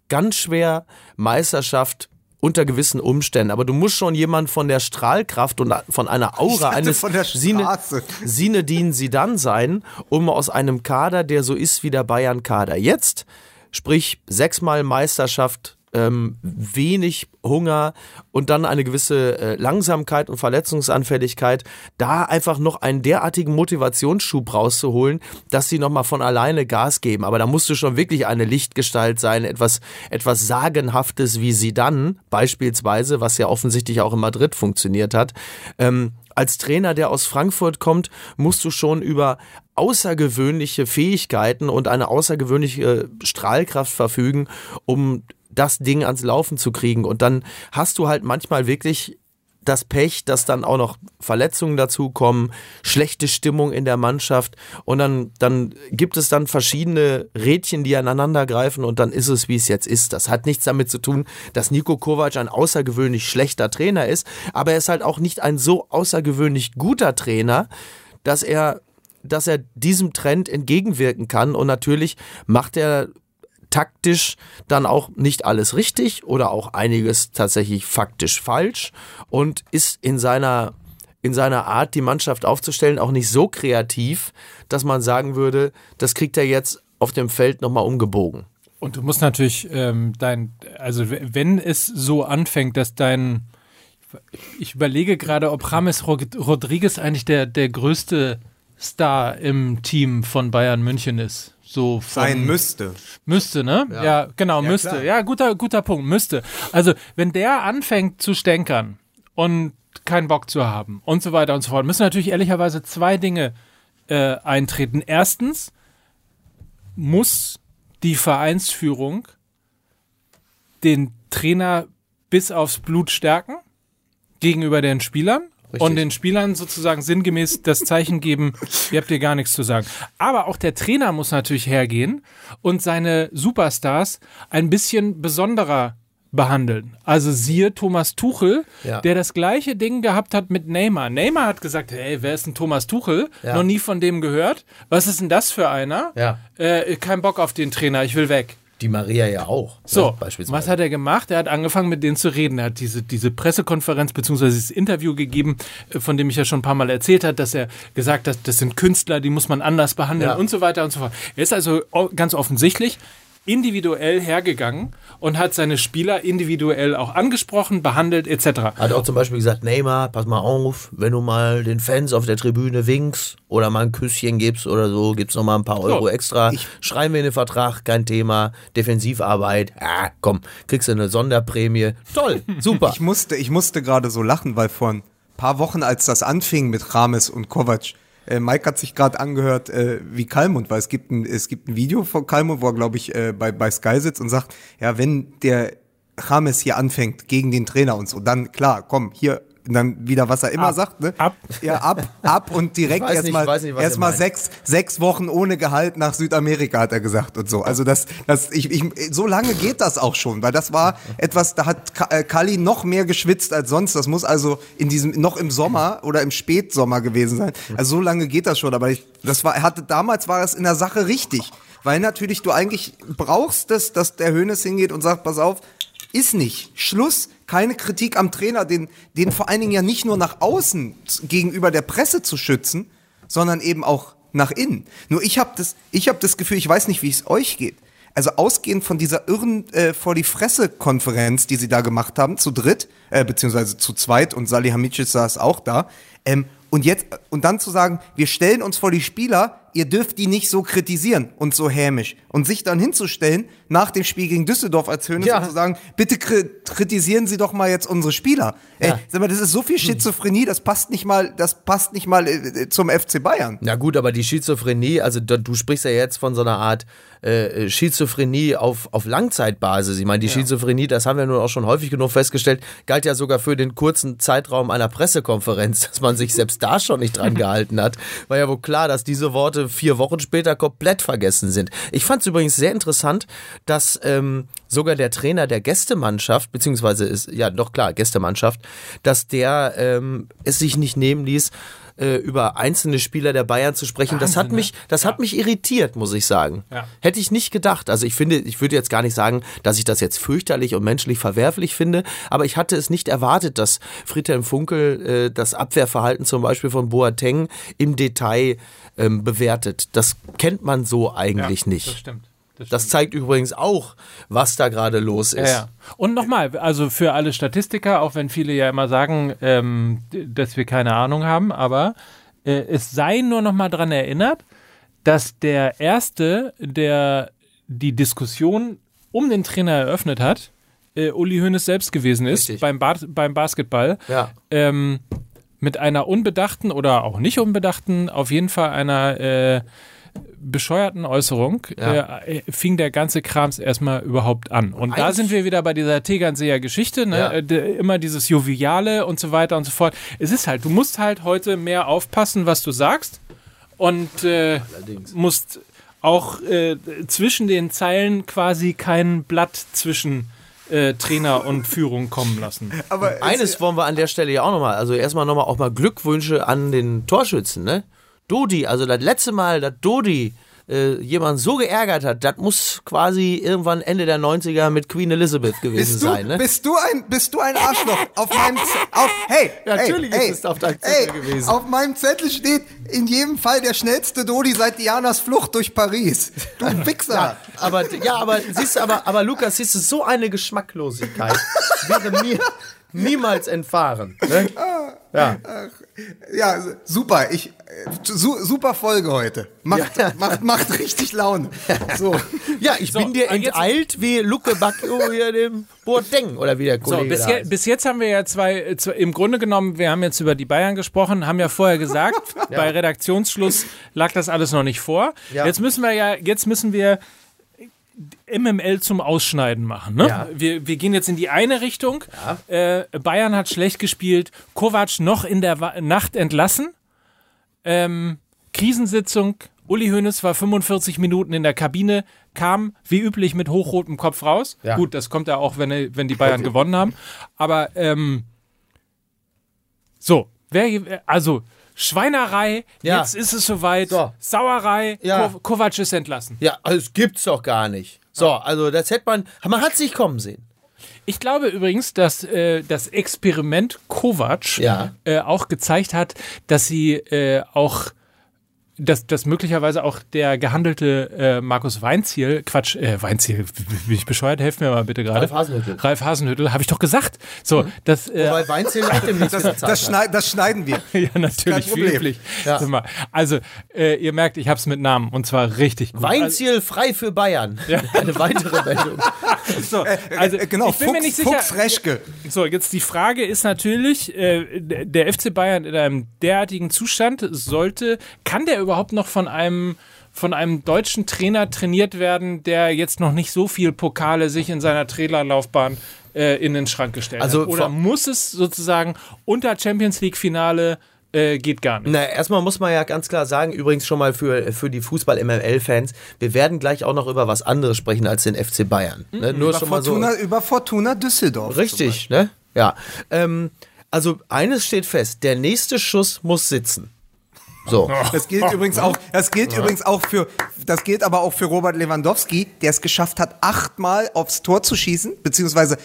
ganz schwer, Meisterschaft unter gewissen Umständen. Aber du musst schon jemand von der Strahlkraft und von einer Aura eines von der Sine. Sinedin Sidan sein, um aus einem Kader, der so ist wie der Bayern-Kader jetzt, sprich sechsmal Meisterschaft, ähm, wenig Hunger und dann eine gewisse äh, Langsamkeit und Verletzungsanfälligkeit, da einfach noch einen derartigen Motivationsschub rauszuholen, dass sie nochmal von alleine Gas geben. Aber da musst du schon wirklich eine Lichtgestalt sein, etwas, etwas Sagenhaftes wie sie dann, beispielsweise, was ja offensichtlich auch in Madrid funktioniert hat. Ähm, als Trainer, der aus Frankfurt kommt, musst du schon über außergewöhnliche Fähigkeiten und eine außergewöhnliche Strahlkraft verfügen, um das Ding ans Laufen zu kriegen. Und dann hast du halt manchmal wirklich das Pech, dass dann auch noch Verletzungen dazukommen, schlechte Stimmung in der Mannschaft und dann, dann gibt es dann verschiedene Rädchen, die aneinander greifen und dann ist es, wie es jetzt ist. Das hat nichts damit zu tun, dass Nico Kovac ein außergewöhnlich schlechter Trainer ist, aber er ist halt auch nicht ein so außergewöhnlich guter Trainer, dass er dass er diesem Trend entgegenwirken kann und natürlich macht er taktisch dann auch nicht alles richtig oder auch einiges tatsächlich faktisch falsch und ist in seiner in seiner Art, die Mannschaft aufzustellen, auch nicht so kreativ, dass man sagen würde, das kriegt er jetzt auf dem Feld nochmal umgebogen. Und du musst natürlich ähm, dein, also wenn es so anfängt, dass dein, ich überlege gerade, ob James Rod- Rodriguez eigentlich der, der größte Star im Team von Bayern München ist. So von, Sein müsste. Müsste, ne? Ja, genau, müsste. klar. Ja, guter, guter Punkt, müsste. Also, wenn der anfängt zu stänkern und keinen Bock zu haben und so weiter und so fort, müssen natürlich ehrlicherweise zwei Dinge äh, eintreten. Erstens muss die Vereinsführung den Trainer bis aufs Blut stärken gegenüber den Spielern und den Spielern sozusagen sinngemäß das Zeichen geben, ihr habt hier gar nichts zu sagen. Aber auch der Trainer muss natürlich hergehen und seine Superstars ein bisschen besonderer behandeln. Also siehe Thomas Tuchel, Ja. der das gleiche Ding gehabt hat mit Neymar. Neymar hat gesagt, hey, wer ist denn Thomas Tuchel? Ja. Noch nie von dem gehört. Was ist denn das für einer? Ja. Äh, kein Bock auf den Trainer, ich will weg. Die Maria ja auch. So, ne, beispielsweise. was hat er gemacht? Er hat angefangen, mit denen zu reden. Er hat diese, diese Pressekonferenz beziehungsweise dieses Interview gegeben, äh, von dem ich ja schon ein paar Mal erzählt hat, dass er gesagt hat, das sind Künstler, die muss man anders behandeln Ja. und so weiter und so fort. Er ist also ganz offensichtlich individuell hergegangen und hat seine Spieler individuell auch angesprochen, behandelt etc. Hat auch zum Beispiel gesagt, Neymar, pass mal auf, wenn du mal den Fans auf der Tribüne winkst oder mal ein Küsschen gibst oder so, gibt's noch mal ein paar Euro extra. Schreiben wir in den Vertrag, kein Thema. Defensivarbeit, ah, komm, kriegst du eine Sonderprämie. Toll, super. Ich musste, ich musste gerade so lachen, weil vor ein paar Wochen, als das anfing mit Rames und Kovac, äh, Mike hat sich gerade angehört, äh, wie Kalmund war. Es gibt ein, es gibt ein Video von Kalmund, wo er, glaube ich, äh, bei, bei Sky sitzt und sagt, ja, wenn der Rames hier anfängt gegen den Trainer und so, dann klar, komm, hier, dann wieder, was er immer Ab. sagt, ne? Ab. Ja, ab, ab und direkt erstmal erstmal meint. sechs, sechs Wochen ohne Gehalt nach Südamerika, hat er gesagt und so. Also das, das, ich, ich, so lange geht das auch schon, weil das war etwas, da hat äh, Kali noch mehr geschwitzt als sonst. Das muss also in diesem, noch im Sommer oder im Spätsommer gewesen sein. Also so lange geht das schon, aber ich, das war, er hatte, damals war es in der Sache richtig. Weil natürlich du eigentlich brauchst das, dass der Hönes hingeht und sagt, pass auf, ist nicht. Schluss. Keine Kritik am Trainer, den, den vor allen Dingen ja nicht nur nach außen gegenüber der Presse zu schützen, sondern eben auch nach innen. Nur ich habe das, ich habe das Gefühl, ich weiß nicht, wie es euch geht. Also ausgehend von dieser irren äh, vor die Fresse Konferenz, die sie da gemacht haben, zu dritt, äh, beziehungsweise zu zweit und Salihamidzic saß auch da. Ähm, und jetzt und dann zu sagen, wir stellen uns vor die Spieler, ihr dürft die nicht so kritisieren und so hämisch und sich dann hinzustellen nach dem Spiel gegen Düsseldorf als Hönes Ja. und zu sagen, bitte kri kritisieren Sie doch mal jetzt unsere Spieler. Ey, sag mal, das ist so viel Schizophrenie, das passt nicht mal, das passt nicht mal äh, zum FC Bayern. Na gut, aber die Schizophrenie, also da, du sprichst ja jetzt von so einer Art äh, Schizophrenie auf, auf Langzeitbasis. Ich meine, die Schizophrenie, das haben wir nun auch schon häufig genug festgestellt, galt ja sogar für den kurzen Zeitraum einer Pressekonferenz, dass man sich selbst da schon nicht dran gehalten hat. War ja wohl klar, dass diese Worte vier Wochen später komplett vergessen sind. Ich fand es übrigens sehr interessant, dass ähm, sogar der Trainer der Gästemannschaft, beziehungsweise ist, ja doch klar, Gästemannschaft, dass der ähm, es sich nicht nehmen ließ, äh, über einzelne Spieler der Bayern zu sprechen. das hat Wahnsinn, mich, ne? das hat mich irritiert, muss ich sagen. Ja. Hätte ich nicht gedacht. Also ich finde, ich würde jetzt gar nicht sagen, dass ich das jetzt fürchterlich und menschlich verwerflich finde, aber ich hatte es nicht erwartet, dass Friedhelm Funkel äh, das Abwehrverhalten zum Beispiel von Boateng im Detail ähm, bewertet. Das kennt man so eigentlich nicht. Das stimmt. Das Das zeigt übrigens auch, was da gerade los ist. Ja, ja. Und nochmal, also für alle Statistiker, auch wenn viele ja immer sagen, ähm, dass wir keine Ahnung haben, aber äh, es sei nur nochmal dran erinnert, dass der Erste, der die Diskussion um den Trainer eröffnet hat, äh, Uli Hoeneß selbst gewesen ist Richtig. beim, ba beim Basketball. Ja. Ähm, mit einer unbedachten oder auch nicht unbedachten, auf jeden Fall einer äh, bescheuerten Äußerung Ja. äh, fing der ganze Krams erstmal überhaupt an. Und da Eigentlich- sind wir wieder bei dieser Tegernseer Geschichte, ne? Ja. Äh, immer dieses Joviale und so weiter und so fort. Es ist halt, du musst halt heute mehr aufpassen, was du sagst und äh, musst auch äh, zwischen den Zeilen quasi kein Blatt zwischen äh, Trainer und Führung kommen lassen. Aber Eines wollen wir an der Stelle ja auch nochmal, also erstmal nochmal auch mal Glückwünsche an den Torschützen, ne? Dodi, also das letzte Mal, dass Dodi äh, jemand so geärgert hat, das muss quasi irgendwann Ende der 90er mit Queen Elizabeth gewesen Bist du, sein, ne? bist du ein, bist du ein Arschloch? Auf meinem, Z auf, hey, Ja, hey, natürlich hey, ist es auf deinem hey, Zettel gewesen. Auf meinem Zettel steht in jedem Fall der schnellste Dodi seit Dianas Flucht durch Paris. Du Wichser. aber ja, aber siehst du, aber, aber Lukas, siehst du, so eine Geschmacklosigkeit wäre mir niemals entfahren. Ne? Ja. Ja, super. Ich, äh, su, super Folge heute. Macht, Ja. macht, macht richtig Laune. So. ja, ich bin dir enteilt wie Luke Bacchio hier dem Boateng oder wie der So, Kollege bis, da je, bis jetzt haben wir ja zwei, äh, zwei, im Grunde genommen, wir haben jetzt über die Bayern gesprochen, haben ja vorher gesagt, bei Redaktionsschluss lag das alles noch nicht vor. Ja. Jetzt müssen wir ja, jetzt müssen wir MML zum Ausschneiden machen. Ne? Ja. Wir, wir gehen jetzt in die eine Richtung. Äh, Bayern hat schlecht gespielt, Kovac noch in der Wa Nacht entlassen. Ähm, Krisensitzung, Uli Hoeneß war 45 Minuten in der Kabine, kam wie üblich mit hochrotem Kopf raus. Ja. Gut, das kommt ja auch, wenn, wenn die Bayern gewonnen haben. Aber ähm, so, wer, also Schweinerei, Ja. jetzt ist es soweit, So. Sauerei, Ja. Ko Kovac ist entlassen. Ja, also das gibt's doch gar nicht. So, also das hätte man, man hat sich kommen sehen. Ich glaube übrigens, dass äh, das Experiment Kovac Ja. äh, auch gezeigt hat, dass sie äh, auch dass, dass möglicherweise auch der gehandelte äh, Markus Weinziel, Quatsch, äh, Weinziel, bin ich bescheuert? Helf mir mal bitte gerade. Ralf Hasenhüttl. Ralf Hasenhüttl, habe ich doch gesagt. So, das, äh, Wobei Weinzel auch demnächst Das, das, schneid, das schneiden wir. ja, natürlich, wie üblich. Ja. Also, äh, ihr merkt, ich hab's mit Namen und zwar richtig gut. Weinziel frei für Bayern. Eine weitere Meldung. Also, so, also äh, genau, ich bin Fuchs, mir nicht sicher. Fuchs Reschke. So, jetzt die Frage ist natürlich, äh, der FC Bayern in einem derartigen Zustand sollte, kann der überhaupt noch von einem von einem deutschen Trainer trainiert werden, der jetzt noch nicht so viel Pokale sich in seiner Trailerlaufbahn äh, in den Schrank gestellt Also hat? Oder muss es sozusagen unter Champions League Finale äh, geht gar nicht? Na, erstmal muss man ja ganz klar sagen, übrigens schon mal für, für die Fußball-MML-Fans, wir werden gleich auch noch über was anderes sprechen als den FC Bayern. Ne? Nur Über schon mal so. Fortuna, über Fortuna Düsseldorf. Richtig, ne? Ja. Ähm, also eines steht fest, der nächste Schuss muss sitzen. So. Das gilt übrigens auch, das gilt übrigens auch für, das gilt aber auch für Robert Lewandowski, der es geschafft hat, achtmal aufs Tor zu schießen, beziehungsweise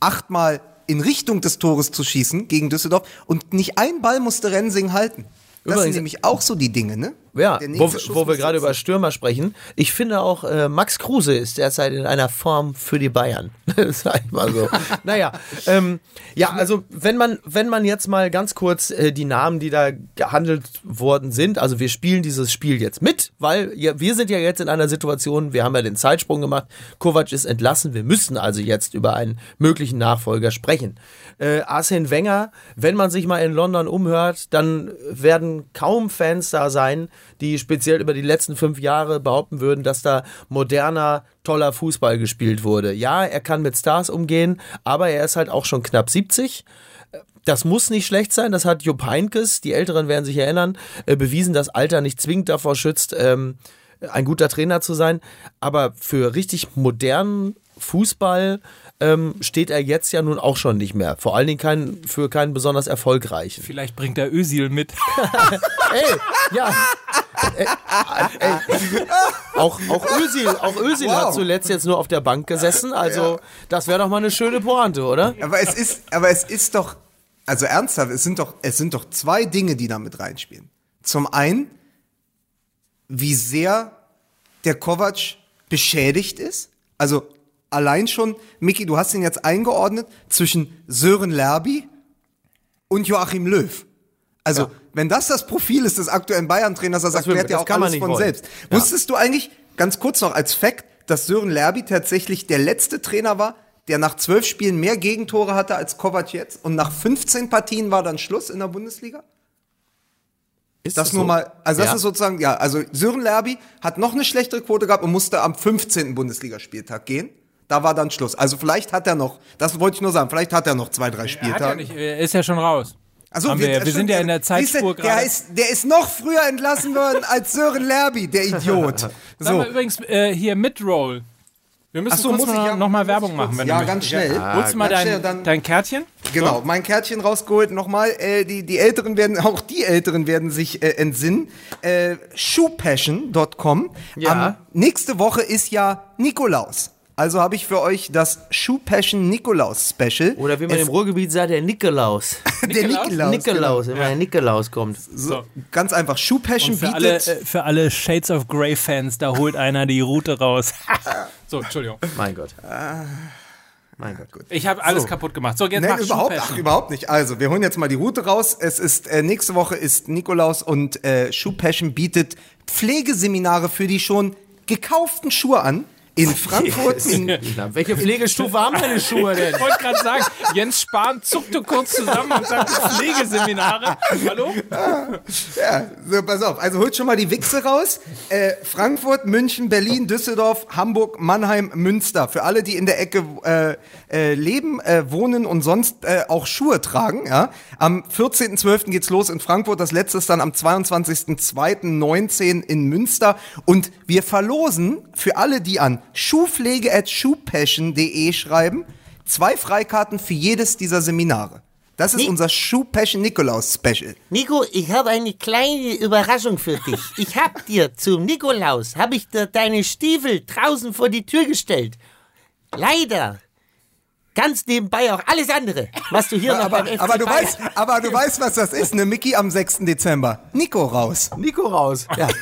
achtmal in Richtung des Tores zu schießen gegen Düsseldorf und nicht ein Ball musste Rensing halten. Das Übrigens- sind nämlich auch so die Dinge, ne? Ja, wo, wo wir gerade über Stürmer sprechen. Ich finde auch, äh, Max Kruse ist derzeit in einer Form für die Bayern. Sag ich mal so. naja, ähm, ja, also wenn man, wenn man jetzt mal ganz kurz äh, die Namen, die da gehandelt worden sind, also wir spielen dieses Spiel jetzt mit, weil ja, wir sind ja jetzt in einer Situation, wir haben ja den Zeitsprung gemacht, Kovac ist entlassen, wir müssen also jetzt über einen möglichen Nachfolger sprechen. Äh, Arsene Wenger, wenn man sich mal in London umhört, dann werden kaum Fans da sein, die speziell über die letzten fünf Jahre behaupten würden, dass da moderner, toller Fußball gespielt wurde. Ja, er kann mit Stars umgehen, aber er ist halt auch schon knapp 70. Das muss nicht schlecht sein, das hat Jupp Heynckes, die Älteren werden sich erinnern, äh, bewiesen, dass Alter nicht zwingend davor schützt, ähm, ein guter Trainer zu sein. Aber für richtig modernen Fußball ähm, steht er jetzt ja nun auch schon nicht mehr. Vor allen Dingen kein, für keinen besonders erfolgreichen. Vielleicht bringt er Özil mit. Ey, ja. Ey, ey, auch, auch Özil, auch Özil Wow. hat zuletzt jetzt nur auf der Bank gesessen. Also, das wäre doch mal eine schöne Pointe, oder? Aber es ist, aber es ist doch, also ernsthaft, es sind doch, es sind doch zwei Dinge, die da mit reinspielen. Zum einen, wie sehr der Kovac beschädigt ist. Also allein schon, Miki, du hast ihn jetzt eingeordnet zwischen Sören Lerby und Joachim Löw. Also, wenn das das Profil ist des aktuellen Bayern-Trainers, das, Das erklärt ja das auch alles von wollen. selbst. Ja. Wusstest du eigentlich, ganz kurz noch als Fact, dass Sören Lerby tatsächlich der letzte Trainer war, der nach zwölf Spielen mehr Gegentore hatte als Kovac jetzt und nach 15 Partien war dann Schluss in der Bundesliga? Ist Das, nur mal, also das Ja. ist sozusagen, ja, also Sören Lerby hat noch eine schlechtere Quote gehabt und musste am 15. Bundesligaspieltag gehen. Da war dann Schluss. Also vielleicht hat er noch, das wollte ich nur sagen, vielleicht hat er noch zwei, drei Er, hat ja Spieltage. nicht, er ist ja schon raus. Also wir, ja. wir sind ja in der Zeitspur der gerade. ist, der ist noch früher entlassen worden als Sören Lerby, der Idiot. Sag So. mal übrigens äh, hier Midroll. Wir müssen so, kurz muss ich mal, ja- noch mal Werbung machen. Wenn ja, du ganz möchtest. schnell. Holst du mal dein, schnell, dann- dein Kärtchen? Genau, mein Kärtchen rausgeholt. Nochmal, äh, die, die Älteren werden, auch die Älteren werden sich äh, entsinnen. Äh, Shoepassion.com. Ja. Am, nächste Woche ist ja Nikolaus. Also habe ich für euch das Shoepassion Nikolaus Special. Oder wie man Es- im Ruhrgebiet sagt, der Nikolaus. der Nikolaus. Nikolaus, immer der Nikolaus kommt. So, ganz einfach. Shoepassion Und für alle, bietet. äh, für alle Shades of Grey Fans, da holt einer die Route raus. so, Entschuldigung. Mein Gott. Mein Gott. Ich habe alles So. kaputt gemacht. So, jetzt Nein, überhaupt, Schuhpassion. ach, überhaupt nicht. Also, wir holen jetzt mal die Route raus. Es ist äh, nächste Woche ist Nikolaus und äh, Shoe Passion bietet Pflegeseminare für die schon gekauften Schuhe an in Frankfurt. in, Na, welche Pflegestufe haben meine Schuhe denn? Ich wollte gerade sagen, Jens Spahn zuckte kurz zusammen und sagte Pflegeseminare. Hallo? ja, so, pass auf. Also holt schon mal die Wichse raus. Äh, Frankfurt, München, Berlin, Düsseldorf, Hamburg, Mannheim, Münster. Für alle, die in der Ecke äh, äh, leben, äh, wohnen und sonst äh, auch Schuhe tragen. Ja? Am 14.12. geht's los in Frankfurt. Das letzte ist dann am 22.02.19 in Münster. Und wir verlosen für alle, die an schuhpflege at shoepassion.de schreiben, zwei Freikarten für jedes dieser Seminare. Das ist Nee. unser Shoe Passion Nikolaus Special. Nico, ich habe eine kleine Überraschung für dich. Ich hab dir zum Nikolaus, habe ich dir deine Stiefel draußen vor die Tür gestellt. Leider ganz nebenbei auch alles andere, was du hier noch Aber, beim FC aber, du Bayern- weißt, aber du weißt, was das ist, ne? Mickey am 6. Dezember. Nico raus. Nico raus. Ja.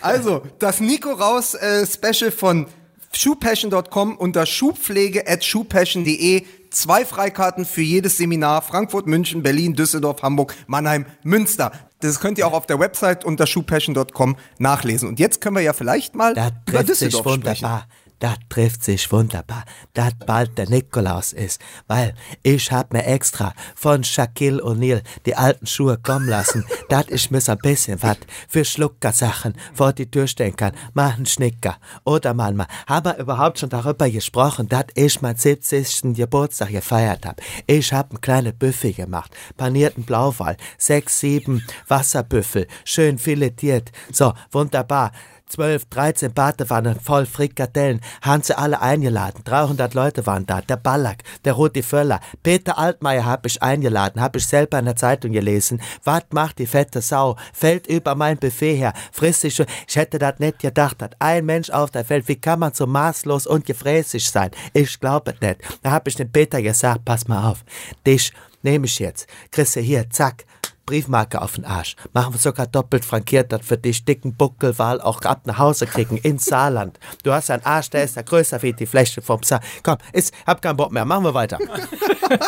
Also, das Nico raus äh, Special von shoepassion.com unter schubpflege at shoepassion.de. Zwei Freikarten für jedes Seminar. Frankfurt, München, Berlin, Düsseldorf, Hamburg, Mannheim, Münster. Das könnt ihr auch auf der Website unter shoepassion.com nachlesen. Und jetzt können wir ja vielleicht mal Das über Düsseldorf sprechen. wunderbar. Das trifft sich wunderbar, dass bald der Nikolaus ist, weil ich hab mir extra von Shaquille O'Neal die alten Schuhe kommen lassen, dass ich mir so ein bisschen was für Schluckersachen vor die Tür stellen kann, machen Schnicker. Oder manchmal haben wir überhaupt schon darüber gesprochen, dass ich meinen 70. Geburtstag gefeiert hab. Ich hab ein kleines Buffet gemacht, panierten Blauwal, sechs, sieben Wasserbüffel, schön filetiert. So, wunderbar. 12, 13 Badewannen voll Frikadellen, haben sie alle eingeladen. 300 Leute waren da. Der Ballack, der Rudi Völler, Peter Altmaier hab ich eingeladen, hab ich selber in der Zeitung gelesen. Was macht die fette Sau? Fällt über mein Buffet her, frisst sich schon. Ich hätte das nicht gedacht, dass ein Mensch auf der Welt, wie kann man so maßlos und gefräßig sein? Ich glaube nicht. Da hab ich dem Peter gesagt, pass mal auf, dich nehme ich jetzt. Du hier, zack, Briefmarke auf den Arsch. Machen wir sogar doppelt frankiert, dass wir dich dicken Buckelwal auch ab nach Hause kriegen, ins Saarland. Du hast einen Arsch, der ist da größer wie die Fläche vom Saar. Komm, ist, hab keinen Bock mehr, machen wir weiter.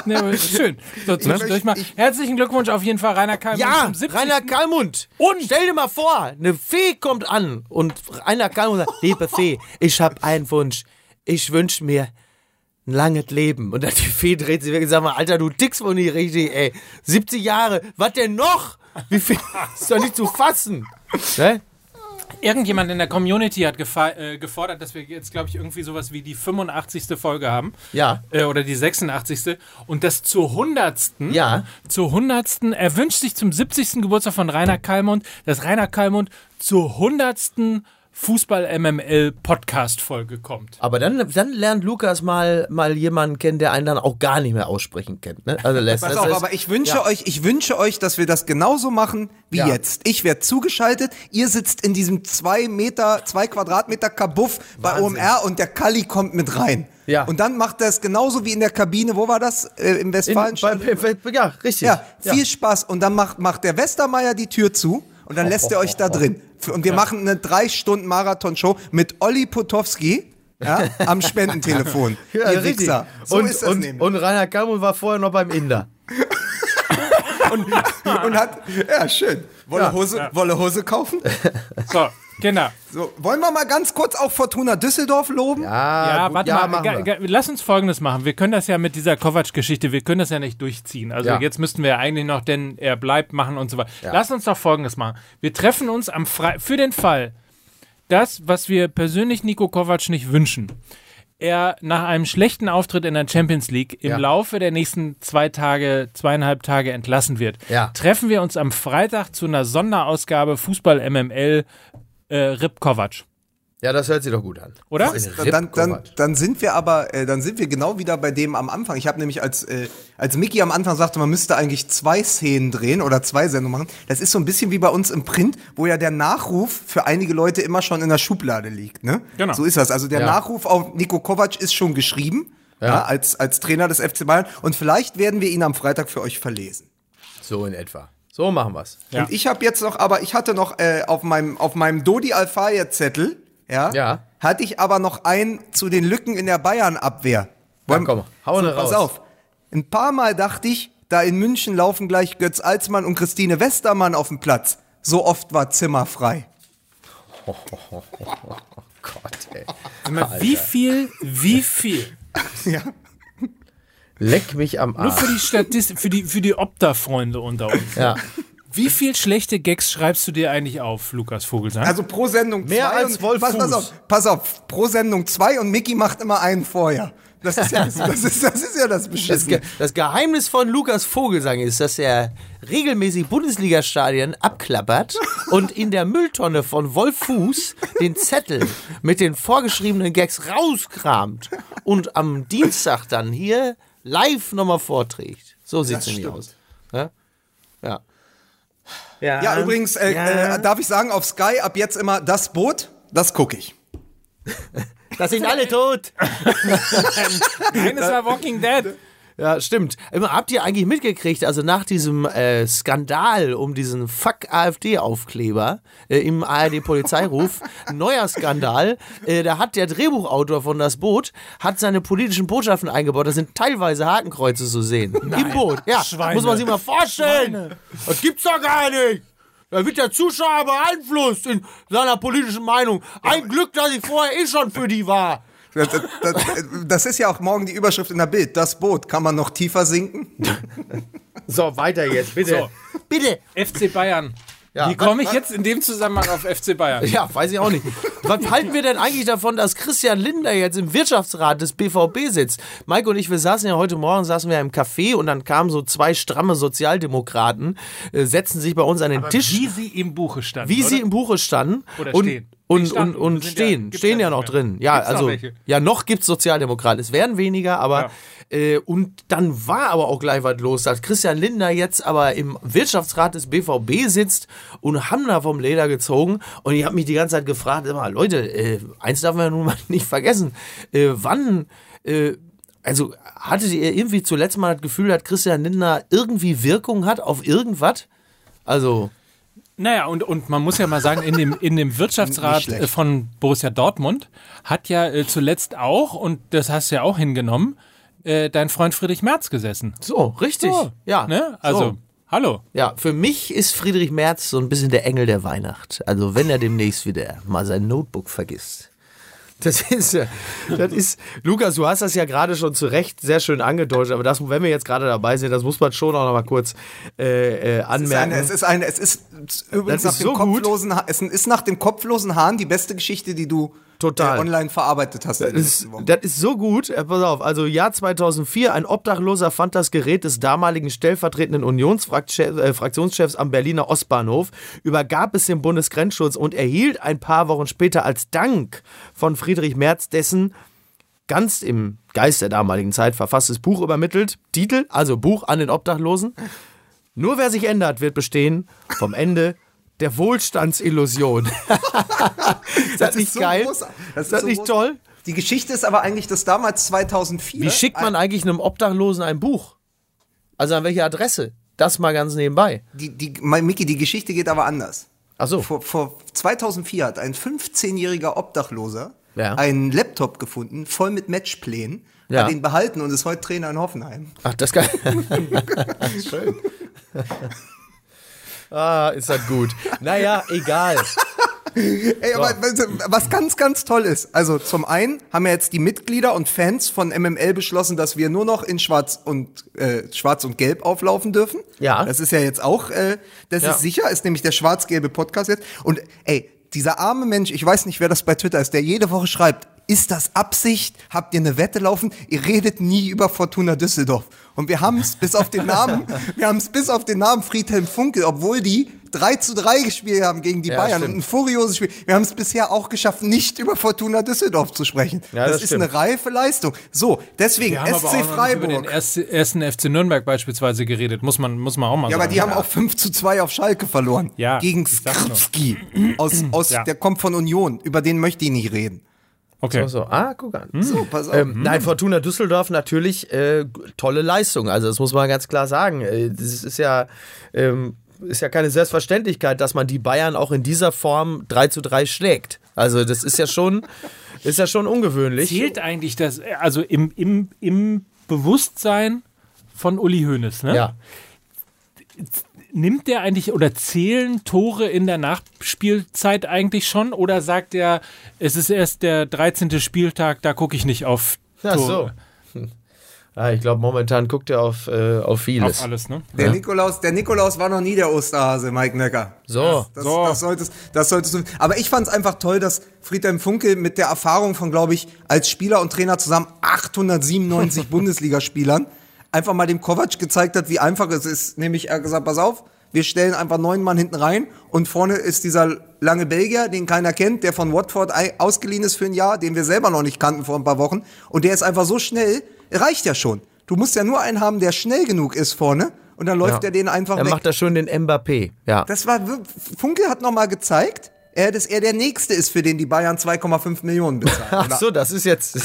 Nee, schön. So, zwischendurch mal. Herzlichen Glückwunsch auf jeden Fall, Rainer Kalmund. Ja, zum 70. Rainer Kalmund. Und? Stell dir mal vor, eine Fee kommt an und Rainer Kalmund sagt, liebe Fee, ich hab einen Wunsch. Ich wünsche mir ein langes Leben. Und dann die Fee dreht sich weg und sagt mal, Alter, du tickst wohl nicht richtig, ey. 70 Jahre, was denn noch? Wie viel? ist doch nicht zu fassen. Ne? Irgendjemand in der Community hat äh, gefordert, dass wir jetzt, glaube ich, irgendwie sowas wie die 85. Folge haben. Ja. Äh, oder die 86. Und das zur 100. Ja. Zur 100. Er wünscht sich zum 70. Geburtstag von Rainer Kallmund, dass Rainer Kallmund zur 100. Fußball-MML-Podcast-Folge kommt. Aber dann, dann lernt Lukas mal, mal jemanden kennen, der einen dann auch gar nicht mehr aussprechen kennt. Ne? Also lässt Pass das auf, heißt- aber ich wünsche Ja. euch, ich wünsche euch, dass wir das genauso machen wie Ja. jetzt. Ich werde zugeschaltet, ihr sitzt in diesem zwei Meter, zwei Quadratmeter Kabuff bei Wahnsinn. OMR und der Kalli kommt mit rein. Ja. Und dann macht er es genauso wie in der Kabine, wo war das? Äh, Im in, Westfalen? bei, bei, ja, richtig. ja, viel Spaß. Und dann macht, macht der Westermeier die Tür zu und dann lässt er euch da drin. Und wir machen eine drei Stunden Marathon-Show mit Olli Potowski ja, am Spendentelefon. Ja, ihr richtig. Wichser. So und, ist das und, nämlich. und Rainer Kalmund war vorher noch beim Inder. und hat, ja, schön. Wolle, Ja. Hose, Wolle Hose kaufen? So, genau. So, wollen wir mal ganz kurz auch Fortuna Düsseldorf loben? Ja, gut, warte ja, mal. Ga, ga, lass uns Folgendes machen. Wir können das ja mit dieser Kovac-Geschichte, wir können das ja nicht durchziehen. Also Ja. jetzt müssten wir ja eigentlich noch, denn er bleibt machen und so weiter. Lass uns doch Folgendes machen. Wir treffen uns am Fre für den Fall, das, was wir persönlich Nico Kovac nicht wünschen, er nach einem schlechten Auftritt in der Champions League im Ja. Laufe der nächsten zwei Tage, zweieinhalb Tage entlassen wird, Ja. treffen wir uns am Freitag zu einer Sonderausgabe Fußball MML äh, Rip Kovac. Ja, das hört sich doch gut an. Oder? Dann, dann, dann, sind wir aber, äh, dann sind wir genau wieder bei dem am Anfang. Ich habe nämlich als, äh, als Mickey am Anfang sagte, man müsste eigentlich zwei Szenen drehen oder zwei Sendungen machen. Das ist so ein bisschen wie bei uns im Print, wo ja der Nachruf für einige Leute immer schon in der Schublade liegt. Ne? Genau. So ist das. Also der Ja. Nachruf auf Nico Kovac ist schon geschrieben. Ja. als, als Trainer des FC Bayern. Und vielleicht werden wir ihn am Freitag für euch verlesen. So in etwa. So machen wir's. Ja. Und ich habe jetzt noch, aber ich hatte noch äh, auf meinem auf meinem Dodi Alfaye Zettel, ja, Ja. hatte ich aber noch einen zu den Lücken in der Bayern Abwehr. Dann komm, hau ne Pass raus. auf. Ein paar Mal dachte ich, da in München laufen gleich Götz Alsmann und Christine Westermann auf dem Platz. So oft war Zimmer frei. Gott, ey. Sag mal, Wie viel, wie viel? Ja. Leck mich am Nur Arsch. für die Statist für die, für die Opta-Freunde unter uns. Ja. Wie viel schlechte Gags schreibst du dir eigentlich auf, Lukas Vogelsang? Also pro Sendung Mehr zwei als Wolf pass, pass Fuß. auf, pass auf, pro Sendung zwei und Mickey macht immer einen vorher. Das ist ja das, das, ist, das, ist ja das Das, Beschissene. Ge das Geheimnis von Lukas Vogelsang ist, dass er regelmäßig Bundesliga-Stadien abklappert und in der Mülltonne von Wolf Fuß den Zettel mit den vorgeschriebenen Gags rauskramt und am Dienstag dann hier live nochmal vorträgt. So sieht's nämlich stimmt. aus. Ja? ja. Ja, übrigens, äh, ja. Äh, darf ich sagen, auf Sky ab jetzt immer das Boot, das gucke ich. Da sind alle tot. Nein, es war Walking Dead. Ja, stimmt. Habt ihr eigentlich mitgekriegt, also nach diesem äh, Skandal um diesen Fuck AfD-Aufkleber äh, im ARD-Polizeiruf, neuer Skandal, äh, da hat der Drehbuchautor von Das Boot, hat seine politischen Botschaften eingebaut, da sind teilweise Hakenkreuze zu sehen. Im Boot, ja. Schweine. Muss man sich mal vorstellen. Das gibt's doch gar nicht. Da wird der Zuschauer beeinflusst in seiner politischen Meinung. Ein Glück, dass ich vorher eh schon für die war. Das, das, das ist ja auch morgen die Überschrift in der Bild. Das Boot, kann man noch tiefer sinken? So, weiter jetzt, bitte. So. Bitte. FC Bayern. Ja. Wie komme ich jetzt in dem Zusammenhang auf FC Bayern? Ja, weiß ich auch nicht. Was halten wir denn eigentlich davon, dass Christian Linder jetzt im Wirtschaftsrat des BVB sitzt? Mike und ich, wir saßen ja heute Morgen, saßen wir im Café und dann kamen so zwei stramme Sozialdemokraten, äh, setzten sich bei uns an den Tisch, Wie sie im Buche standen. wie sie oder? im Buche standen. Oder und, stehen. Und, und, und stehen, ja- stehen ja ja noch mehr. drin. Ja, Gibt's noch also, welche? ja, noch gibt's Sozialdemokraten. Es werden weniger, aber, äh, und dann war aber auch gleich was los, dass Christian Lindner jetzt aber im Wirtschaftsrat des BVB sitzt und da vom Leder gezogen. Und ich habe mich die ganze Zeit gefragt, immer, Leute, äh, eins darf man ja nun mal nicht vergessen. Äh, wann, äh, also hattet ihr irgendwie zuletzt mal das Gefühl, dass Christian Lindner irgendwie Wirkung hat auf irgendwas? Also, Naja, und, und man muss ja mal sagen, in dem, in dem Wirtschaftsrat äh, von Borussia Dortmund hat ja äh, zuletzt auch, und das hast du ja auch hingenommen, äh, dein Freund Friedrich Merz gesessen. so, richtig. So, ja. Ne? Also, So. hallo. Ja, für mich ist Friedrich Merz so ein bisschen der Engel der Weihnacht. Also wenn er demnächst wieder mal sein Notebook vergisst. Das ist, ja- das ist, Lukas, du hast das ja gerade schon zu Recht sehr schön angedeutet, aber das, wenn wir jetzt gerade dabei sind, das muss man schon auch noch mal kurz äh, äh, Es ist, anmerken. eine, es ist eine, es ist übrigens Das nach ist dem so kopflosen, es ist nach dem kopflosen Hahn die beste Geschichte, die du Total. äh, online verarbeitet hast. Das, Wochen. das ist so gut. Äh, pass auf, also Jahr 2004, ein Obdachloser fand das Gerät des damaligen stellvertretenden Unionsfraktionschefs am Berliner Ostbahnhof, übergab es dem Bundesgrenzschutz und erhielt ein paar Wochen später als Dank von Friedrich Merz dessen ganz im Geist der damaligen Zeit verfasstes Buch übermittelt. Titel, also Buch an den Obdachlosen. Nur wer sich ändert, wird bestehen vom Ende der Wohlstandsillusion. ist das, nicht so geil? groß- das ist das so nicht groß- toll? Die Geschichte ist aber eigentlich, dass damals 2004. Wie schickt man eigentlich einem Obdachlosen ein Buch? Also an welche Adresse? Das mal ganz nebenbei. Die, die, Micky, die Geschichte geht aber anders. Ach so. Vor, vor 2004 hat ein 15-jähriger Obdachloser Ja. einen Laptop gefunden, voll mit Matchplänen, Ja. hat ihn behalten und ist heute Trainer in Hoffenheim. Ach, das kann. Schön. Ah, ist das gut. Naja, egal. Ey, aber was ganz, ganz toll ist, also zum einen haben ja jetzt die Mitglieder und Fans von MML beschlossen, dass wir nur noch in Schwarz und äh, Schwarz und Gelb auflaufen dürfen. Ja. Das ist ja jetzt auch, äh, das Ja. ist sicher, ist nämlich der schwarz-gelbe Podcast jetzt. Und ey, dieser arme Mensch, ich weiß nicht, wer das bei Twitter ist, der jede Woche schreibt, ist das Absicht? Habt ihr eine Wette laufen? Ihr redet nie über Fortuna Düsseldorf. Und wir haben es bis auf den Namen, wir haben es bis auf den Namen Friedhelm Funkel, obwohl die 3 zu 3 gespielt haben gegen die Ja, Bayern stimmt. und ein furioses Spiel. Wir haben es bisher auch geschafft, nicht über Fortuna Düsseldorf zu sprechen. Ja, das, das ist stimmt. eine reife Leistung. So, deswegen Wir haben aber SC nicht über Freiburg. den ersten, FC Nürnberg beispielsweise geredet. Muss man, muss man auch mal Ja, sagen. aber die haben auch 5 zu 2 auf Schalke verloren. Ja, Gegen. Skripski. Aus, aus, Ja. Der kommt von Union. Über den möchte ich nicht reden. Okay. So, ah, guck an. So, pass auf. Ähm, nein, Fortuna Düsseldorf natürlich äh, tolle Leistung. Also das muss man ganz klar sagen. Äh, Das ist ja, ähm, ist ja keine Selbstverständlichkeit, dass man die Bayern auch in dieser Form 3 zu 3 schlägt. Also das ist ja schon, ist ja schon ungewöhnlich. Zählt eigentlich das, also im, im, im Bewusstsein von Uli Hoeneß, ne? Ja. Nimmt der eigentlich oder zählen Tore in der Nachspielzeit eigentlich schon oder sagt er, es ist erst der 13. Spieltag, da gucke ich nicht auf Ach so. Tore, Ah, ich glaube, momentan guckt er auf, äh, auf vieles. auf alles, ne? Der, Nikolaus, der Nikolaus war noch nie der Osterhase, Mike Necker. So. Das, So. das, solltest, das solltest du. Aber ich fand es einfach toll, dass Friedhelm Funkel mit der Erfahrung von, glaube ich, als Spieler und Trainer zusammen 897 Bundesligaspielern einfach mal dem Kovac gezeigt hat, wie einfach es ist. Nämlich er hat gesagt, pass auf, wir stellen einfach neun Mann hinten rein und vorne ist dieser lange Belgier, den keiner kennt, der von Watford ausgeliehen ist für ein Jahr, den wir selber noch nicht kannten vor ein paar Wochen. Und der ist einfach so schnell, reicht ja schon. Du musst ja nur einen haben, der schnell genug ist vorne und dann läuft Ja. er den einfach Er weg. macht da schon den Mbappé. Ja. Das war Funke hat noch mal gezeigt, dass er der Nächste ist, für den die Bayern 2,5 Millionen bezahlen. Ach so, das ist jetzt.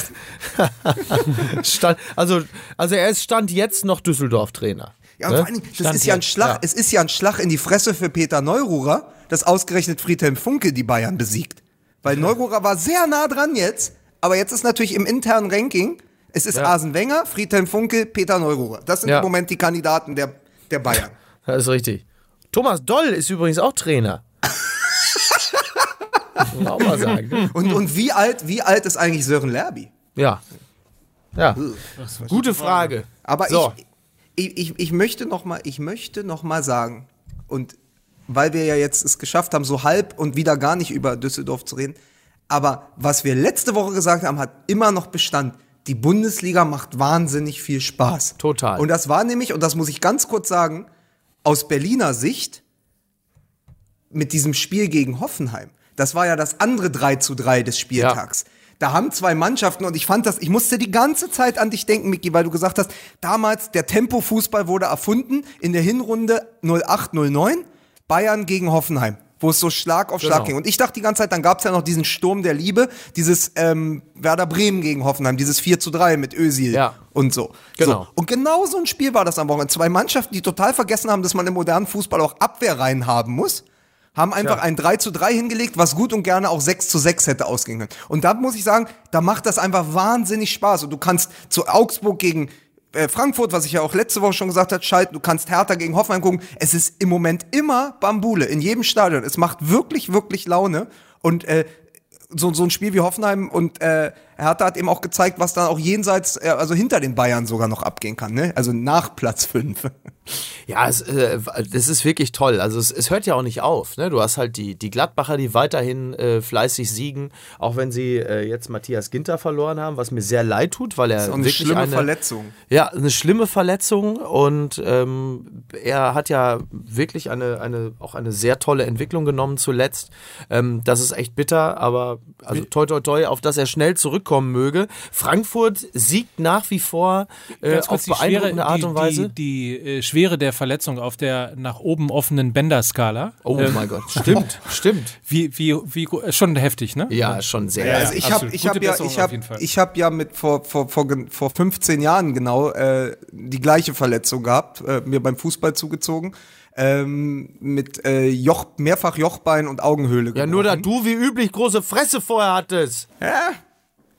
Stand, also, also er ist Stand jetzt noch Düsseldorf-Trainer. Ja, und Ne? vor allen Dingen, das Stand ist ja ein Schlag, ja. es ist ja ein Schlag in die Fresse für Peter Neururer, dass ausgerechnet Friedhelm Funke die Bayern besiegt. Weil Neururer war sehr nah dran jetzt, aber jetzt ist natürlich im internen Ranking, es ist Asen Wenger, Friedhelm Funke, Peter Neururer. Das sind Ja. im Moment die Kandidaten der, der Bayern. Das ist richtig. Thomas Doll ist übrigens auch Trainer. Auch mal sagen. Und, und wie alt, wie alt ist eigentlich Sören Lerby? Ja. Ja. Gute Frage. Aber So. ich, ich, ich, ich möchte noch mal, ich möchte noch mal sagen, und weil wir ja jetzt es geschafft haben, so halb und wieder gar nicht über Düsseldorf zu reden, aber was wir letzte Woche gesagt haben, hat immer noch Bestand. Die Bundesliga macht wahnsinnig viel Spaß. Total. Und das war nämlich, und das muss ich ganz kurz sagen, aus Berliner Sicht mit diesem Spiel gegen Hoffenheim. Das war ja das andere 3 zu 3 des Spieltags. Da haben zwei Mannschaften und ich fand das, ich musste die ganze Zeit an dich denken, Miki, weil du gesagt hast, damals der Tempo-Fußball wurde erfunden in der Hinrunde 08-09, Bayern gegen Hoffenheim, wo es so Schlag auf Schlag Genau. ging. Und ich dachte die ganze Zeit, dann gab es ja noch diesen Sturm der Liebe, dieses ähm, Werder Bremen gegen Hoffenheim, dieses 4 zu 3 mit Özil Ja. und so. Genau. So. Und genau so ein Spiel war das am Wochenende. Zwei Mannschaften, die total vergessen haben, dass man im modernen Fußball auch Abwehrreihen haben muss, haben einfach ein 3 zu 3 hingelegt, was gut und gerne auch 6 zu 6 hätte ausgehen können. Und da muss ich sagen, da macht das einfach wahnsinnig Spaß. Und du kannst zu Augsburg gegen äh, Frankfurt, was ich ja auch letzte Woche schon gesagt habe, schalten. Du kannst Hertha gegen Hoffenheim gucken. Es ist im Moment immer Bambule in jedem Stadion. Es macht wirklich, wirklich Laune. Und äh, so, so ein Spiel wie Hoffenheim und äh, Hertha hat eben auch gezeigt, was dann auch jenseits, äh, also hinter den Bayern sogar noch abgehen kann, ne? Also nach Platz 5. Ja, es, äh, das ist wirklich toll. Also es, es hört ja auch nicht auf. Ne? Du hast halt die, die Gladbacher, die weiterhin äh, fleißig siegen, auch wenn sie äh, jetzt Matthias Ginter verloren haben, was mir sehr leid tut, weil er So eine wirklich schlimme eine, Verletzung. Ja, eine schlimme Verletzung und ähm, er hat ja wirklich eine, eine, auch eine sehr tolle Entwicklung genommen zuletzt. Ähm, das ist echt bitter, aber also toi toi toi, auf dass er schnell zurückkommen möge. Frankfurt siegt nach wie vor äh, Ganz auf kurz die beeindruckende Schwere, Art und Weise. Die, die äh, Schwere der Verletzung auf der nach oben offenen Bänderskala. oh Ähm, mein Gott, stimmt, stimmt. Wie, wie, wie, schon heftig, ne? Ja, schon sehr. also ich habe ich hab ja ich ich habe ja mit vor vor vor vor 15 Jahren genau äh, die gleiche Verletzung gehabt, äh, mir beim Fußball zugezogen. Ähm, mit äh, Joch, mehrfach Jochbein und Augenhöhle. Ja, nur da gebrochen. du wie üblich große Fresse vorher hattest. Ja,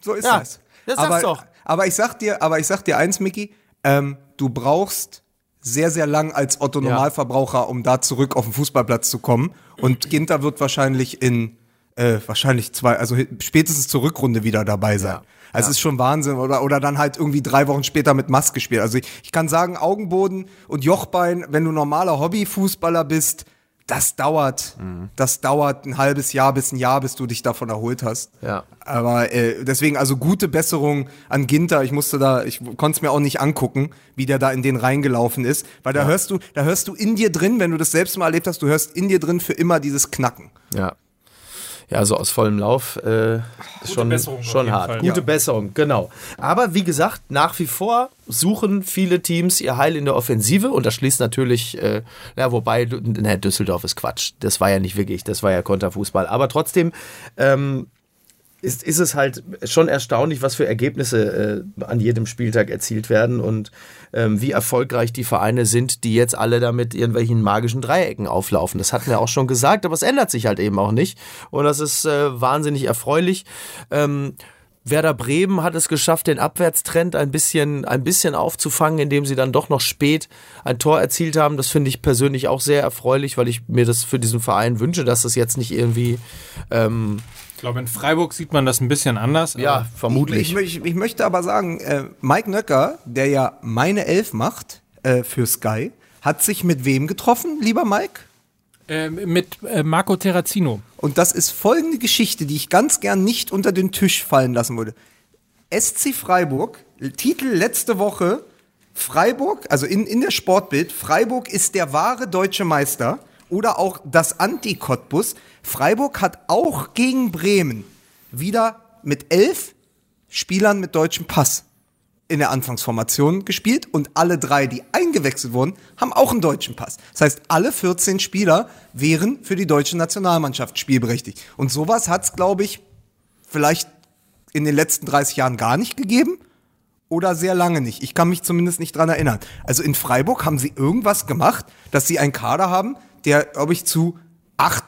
so ist Ja, das. das sag's aber, doch. Aber ich sag dir, aber ich sag dir eins, Micky, ähm, du brauchst sehr, sehr lang als Otto Ja. Normalverbraucher, um da zurück auf den Fußballplatz zu kommen. Und Ginter wird wahrscheinlich in äh, wahrscheinlich zwei, also spätestens zur Rückrunde wieder dabei sein. Ja. Also es ist schon Wahnsinn. Oder, oder dann halt irgendwie drei Wochen später mit Maske spielen. Also ich, ich kann sagen, Augenboden und Jochbein, wenn du normaler Hobbyfußballer bist, das dauert. Mhm. Das dauert ein halbes Jahr bis ein Jahr, bis du dich davon erholt hast. Ja. Aber äh, deswegen also gute Besserung an Ginter. Ich musste da, ich konnte es mir auch nicht angucken, wie der da in den reingelaufen ist, weil da hörst du, da hörst du in dir drin, wenn du das selbst mal erlebt hast, du hörst in dir drin für immer dieses Knacken. Ja. Ja, so aus vollem Lauf äh, ist schon, Besserung schon hart. Fall. Gute Ja. Besserung, genau. Aber wie gesagt, nach wie vor suchen viele Teams ihr Heil in der Offensive und das schließt natürlich, äh, ja, wobei, ne, Düsseldorf ist Quatsch. Das war ja nicht wirklich, das war ja Konterfußball. Aber trotzdem, ähm, ist, ist es halt schon erstaunlich, was für Ergebnisse äh, an jedem Spieltag erzielt werden und ähm, wie erfolgreich die Vereine sind, die jetzt alle da mit irgendwelchen magischen Dreiecken auflaufen. Das hatten wir auch schon gesagt, aber es ändert sich halt eben auch nicht. Und das ist äh, wahnsinnig erfreulich. Ähm, Werder Bremen hat es geschafft, den Abwärtstrend ein bisschen, ein bisschen aufzufangen, indem sie dann doch noch spät ein Tor erzielt haben. Das finde ich persönlich auch sehr erfreulich, weil ich mir das für diesen Verein wünsche, dass das jetzt nicht irgendwie ähm, Ich glaube, in Freiburg sieht man das ein bisschen anders. ja, aber vermutlich. Ich, ich, ich möchte aber sagen, äh, Mike Nöcker, der ja meine Elf macht äh, für Sky, hat sich mit wem getroffen, lieber Mike? äh, mit äh, Marco Terrazino. Und das ist folgende Geschichte, die ich ganz gern nicht unter den Tisch fallen lassen würde. SC Freiburg, Titel letzte Woche, Freiburg, also in, in der Sportbild, Freiburg ist der wahre deutsche Meister oder auch das Anti-Cottbus. Freiburg hat auch gegen Bremen wieder mit elf Spielern mit deutschem Pass in der Anfangsformation gespielt und alle drei, die eingewechselt wurden, haben auch einen deutschen Pass. Das heißt, alle 14 Spieler wären für die deutsche Nationalmannschaft spielberechtigt. Und sowas hat es, glaube ich, vielleicht in den letzten 30 Jahren gar nicht gegeben oder sehr lange nicht. Ich kann mich zumindest nicht dran erinnern. Also in Freiburg haben sie irgendwas gemacht, dass sie einen Kader haben, der, glaube ich, zu 8,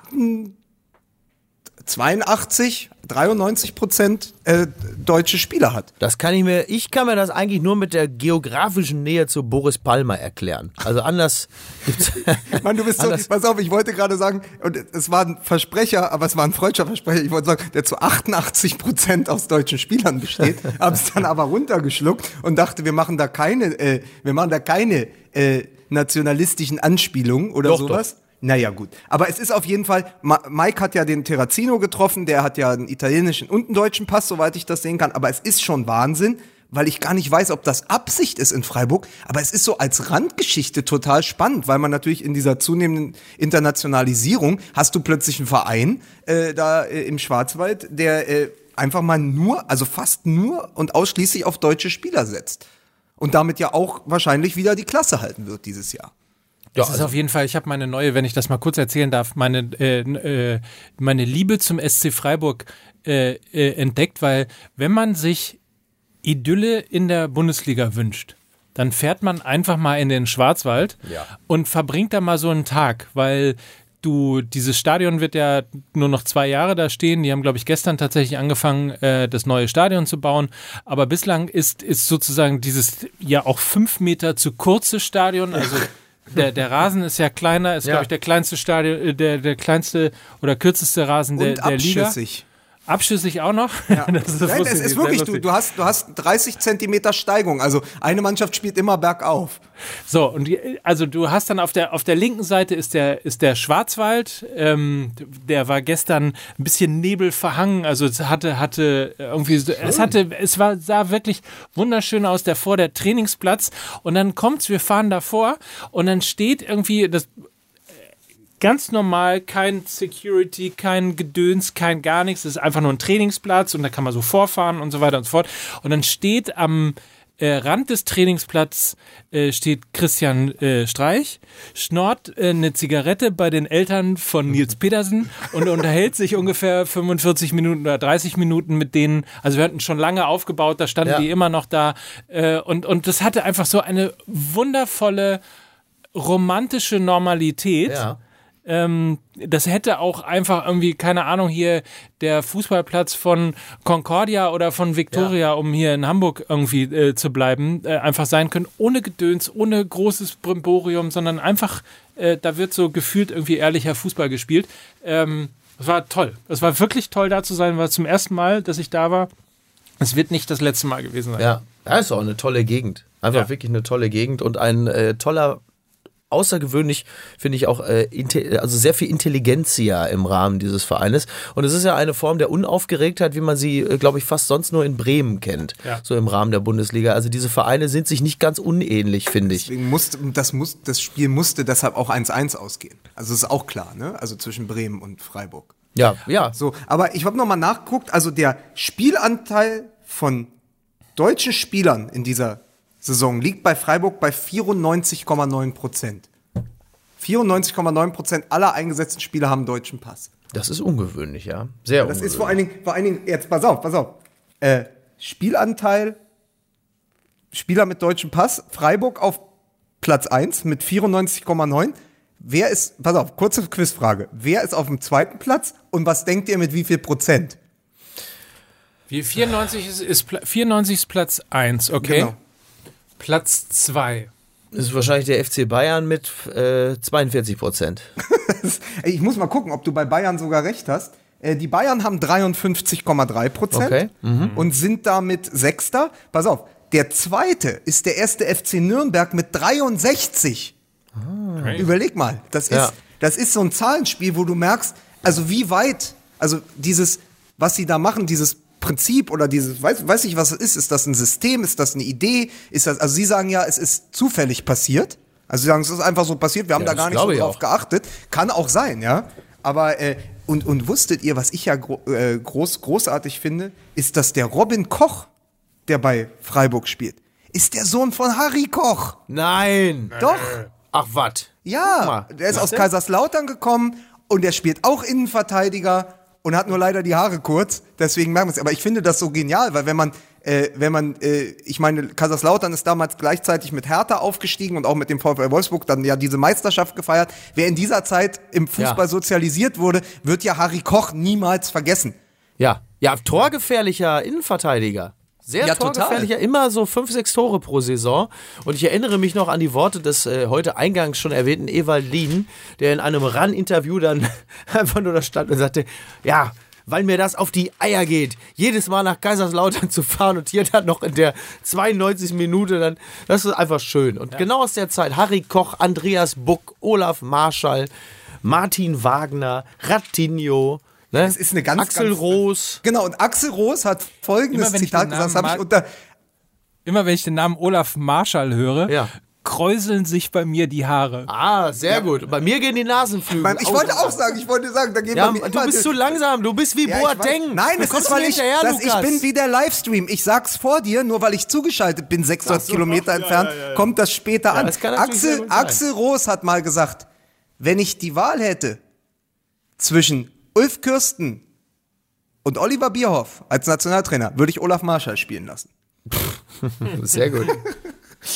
82, 93 Prozent äh, deutsche Spieler hat. Das kann ich mir, ich kann mir das eigentlich nur mit der geografischen Nähe zu Boris Palmer erklären. Also anders gibt's. Mann, du bist so, pass auf, ich wollte gerade sagen, und es war ein Versprecher, aber es war ein freudscher Versprecher, ich wollte sagen, der zu 88 Prozent aus deutschen Spielern besteht, hab's dann aber runtergeschluckt und dachte, wir machen da keine, äh, wir machen da keine äh, nationalistischen Anspielungen oder Doch, sowas. Naja, gut. Aber es ist auf jeden Fall, Mike hat ja den Terrazino getroffen, der hat ja einen italienischen und einen deutschen Pass, soweit ich das sehen kann. Aber es ist schon Wahnsinn, weil ich gar nicht weiß, ob das Absicht ist in Freiburg. Aber es ist so als Randgeschichte total spannend, weil man natürlich in dieser zunehmenden Internationalisierung hast du plötzlich einen Verein äh, da äh, im Schwarzwald, der äh, einfach mal nur, also fast nur und ausschließlich auf deutsche Spieler setzt. Und damit ja auch wahrscheinlich wieder die Klasse halten wird dieses Jahr. Das ist auf jeden Fall, ich habe meine neue, wenn ich das mal kurz erzählen darf, meine, äh, äh, meine Liebe zum SC Freiburg äh, äh, entdeckt, weil wenn man sich Idylle in der Bundesliga wünscht, dann fährt man einfach mal in den Schwarzwald Ja. und verbringt da mal so einen Tag, weil du, dieses Stadion wird ja nur noch zwei Jahre da stehen. Die haben, glaube ich, gestern tatsächlich angefangen, äh, das neue Stadion zu bauen. Aber bislang ist, ist sozusagen dieses ja auch fünf Meter zu kurze Stadion, also der, der Rasen ist ja kleiner, ist, Ja. glaube ich, der kleinste Stadion, äh, der, der kleinste oder kürzeste Rasen der, Und der Liga. abschüssig. Abschüssig auch noch? Ja. Das Nein, es ist wirklich, du, du, hast, du hast 30 Zentimeter Steigung. Also eine Mannschaft spielt immer bergauf. So, und die, also du hast dann auf der auf der linken Seite ist der ist der Schwarzwald, ähm, der war gestern ein bisschen Nebel verhangen, also es hatte hatte irgendwie so, es hatte es war sah wirklich wunderschön aus der vor der Trainingsplatz und dann kommt's, wir fahren davor und dann steht irgendwie das ganz normal, kein Security, kein Gedöns, kein gar nichts. Es ist einfach nur ein Trainingsplatz und da kann man so vorfahren und so weiter und so fort. Und dann steht am äh, Rand des Trainingsplatzes äh, steht Christian äh, Streich, schnort äh, eine Zigarette bei den Eltern von Nils Petersen und unterhält sich ungefähr 45 Minuten oder 30 Minuten mit denen. Also wir hatten schon lange aufgebaut, da standen Ja. die immer noch da. Äh, und, und das hatte einfach so eine wundervolle romantische Normalität. Ja. Ähm, das hätte auch einfach irgendwie, keine Ahnung, hier der Fußballplatz von Concordia oder von Victoria, um hier in Hamburg irgendwie äh, zu bleiben, äh, einfach sein können, ohne Gedöns, ohne großes Brimborium, sondern einfach, äh, da wird so gefühlt irgendwie ehrlicher Fußball gespielt. Ähm, es war toll. Es war wirklich toll, da zu sein, war zum ersten Mal, dass ich da war. Es wird nicht das letzte Mal gewesen sein. Ja, das ist auch eine tolle Gegend. Einfach Ja. wirklich eine tolle Gegend und ein äh, toller, außergewöhnlich, finde ich auch, äh, also sehr viel Intelligenzia im Rahmen dieses Vereines. Und es ist ja eine Form der Unaufgeregtheit, wie man sie, äh, glaube ich, fast sonst nur in Bremen kennt. Ja. So im Rahmen der Bundesliga. Also diese Vereine sind sich nicht ganz unähnlich, finde ich. Deswegen musste, das, muss, das Spiel musste deshalb auch 1-1 ausgehen. Also ist auch klar, ne? Also zwischen Bremen und Freiburg. Ja, ja. So, aber ich habe noch mal nachgeguckt, also der Spielanteil von deutschen Spielern in dieser Saison liegt bei Freiburg bei 94,9 Prozent. 94,9 Prozent aller eingesetzten Spieler haben deutschen Pass. Das ist ungewöhnlich, ja. Sehr Das ungewöhnlich. ist vor allen Dingen, vor allen Dingen, jetzt pass auf, pass auf. Äh, Spielanteil, Spieler mit deutschem Pass, Freiburg auf Platz 1 mit 94,9. Wer ist, pass auf, kurze Quizfrage. Wer ist auf dem zweiten Platz und was denkt ihr mit wie viel Prozent? Wie 94 ist, ist Pla- 94 ist Platz 1, okay? Genau. Platz 2. Das ist wahrscheinlich der FC Bayern mit äh, 42 Prozent. Ich muss mal gucken, ob du bei Bayern sogar recht hast. Äh, Die Bayern haben 53,3 Prozent Okay. und sind damit Sechster. Pass auf, der zweite ist der erste FC Nürnberg mit 63. Überleg mal, das ist, Ja. das ist so ein Zahlenspiel, wo du merkst, also wie weit, also dieses, was sie da machen, dieses Prinzip oder dieses, weiß, weiß ich, was es ist, ist das ein System, ist das eine Idee, ist das, also sie sagen ja, es ist zufällig passiert. Also sie sagen, es ist einfach so passiert, wir haben Ja, da gar nicht so drauf auch. geachtet. Kann auch sein, ja. Aber, äh, und, und wusstet ihr, was ich ja gro äh, groß, großartig finde, ist, dass der Robin Koch, der bei Freiburg spielt, ist der Sohn von Harry Koch. Nein. Doch. Ach, was? Ja, der ist aus Kaiserslautern gekommen und der spielt auch Innenverteidiger und hat nur leider die Haare kurz. Deswegen merken wir es. Aber ich finde das so genial, weil wenn man, äh, wenn man, äh, ich meine, Kaiserslautern ist damals gleichzeitig mit Hertha aufgestiegen und auch mit dem VfL Wolfsburg dann ja diese Meisterschaft gefeiert. Wer in dieser Zeit im Fußball Ja. sozialisiert wurde, wird ja Harry Koch niemals vergessen. Ja. Ja, torgefährlicher Innenverteidiger. Sehr Ja, total. torgefährlicher, immer so fünf, sechs Tore pro Saison. Und ich erinnere mich noch an die Worte des äh, heute eingangs schon erwähnten Ewald Lien, der in einem RAN-Interview dann einfach nur da stand und sagte, ja, weil mir das auf die Eier geht, jedes Mal nach Kaiserslautern zu fahren und hier dann noch in der 92. Minute dann, das ist einfach schön. Und genau aus der Zeit, Harry Koch, Andreas Buck, Olaf Marschall, Martin Wagner, Rattinho, ne? Das ist eine ganz, Axel ganz- Roos. Genau, und Axel Roos hat folgendes Zitat gesagt, habe ich unter, Immer wenn ich den Namen Olaf Marschall höre, Ja. kräuseln sich bei mir die Haare. Ah, sehr gut. Bei mir gehen die Nasenflügel. ich wollte auch sagen, ich wollte sagen, da gehen Ja, bei mir du bist zu langsam. Du bist wie Ja, Boateng. Nein, du es ist, weil mir ich, dass ich bin wie der Livestream. Ich sag's vor dir, nur weil ich zugeschaltet bin, 600 Kilometer entfernt, kommt das später an. das. Axel Roos hat mal gesagt, wenn ich die Wahl hätte zwischen Ulf Kürsten und Oliver Bierhoff als Nationaltrainer, würde ich Olaf Marschall spielen lassen. Sehr gut.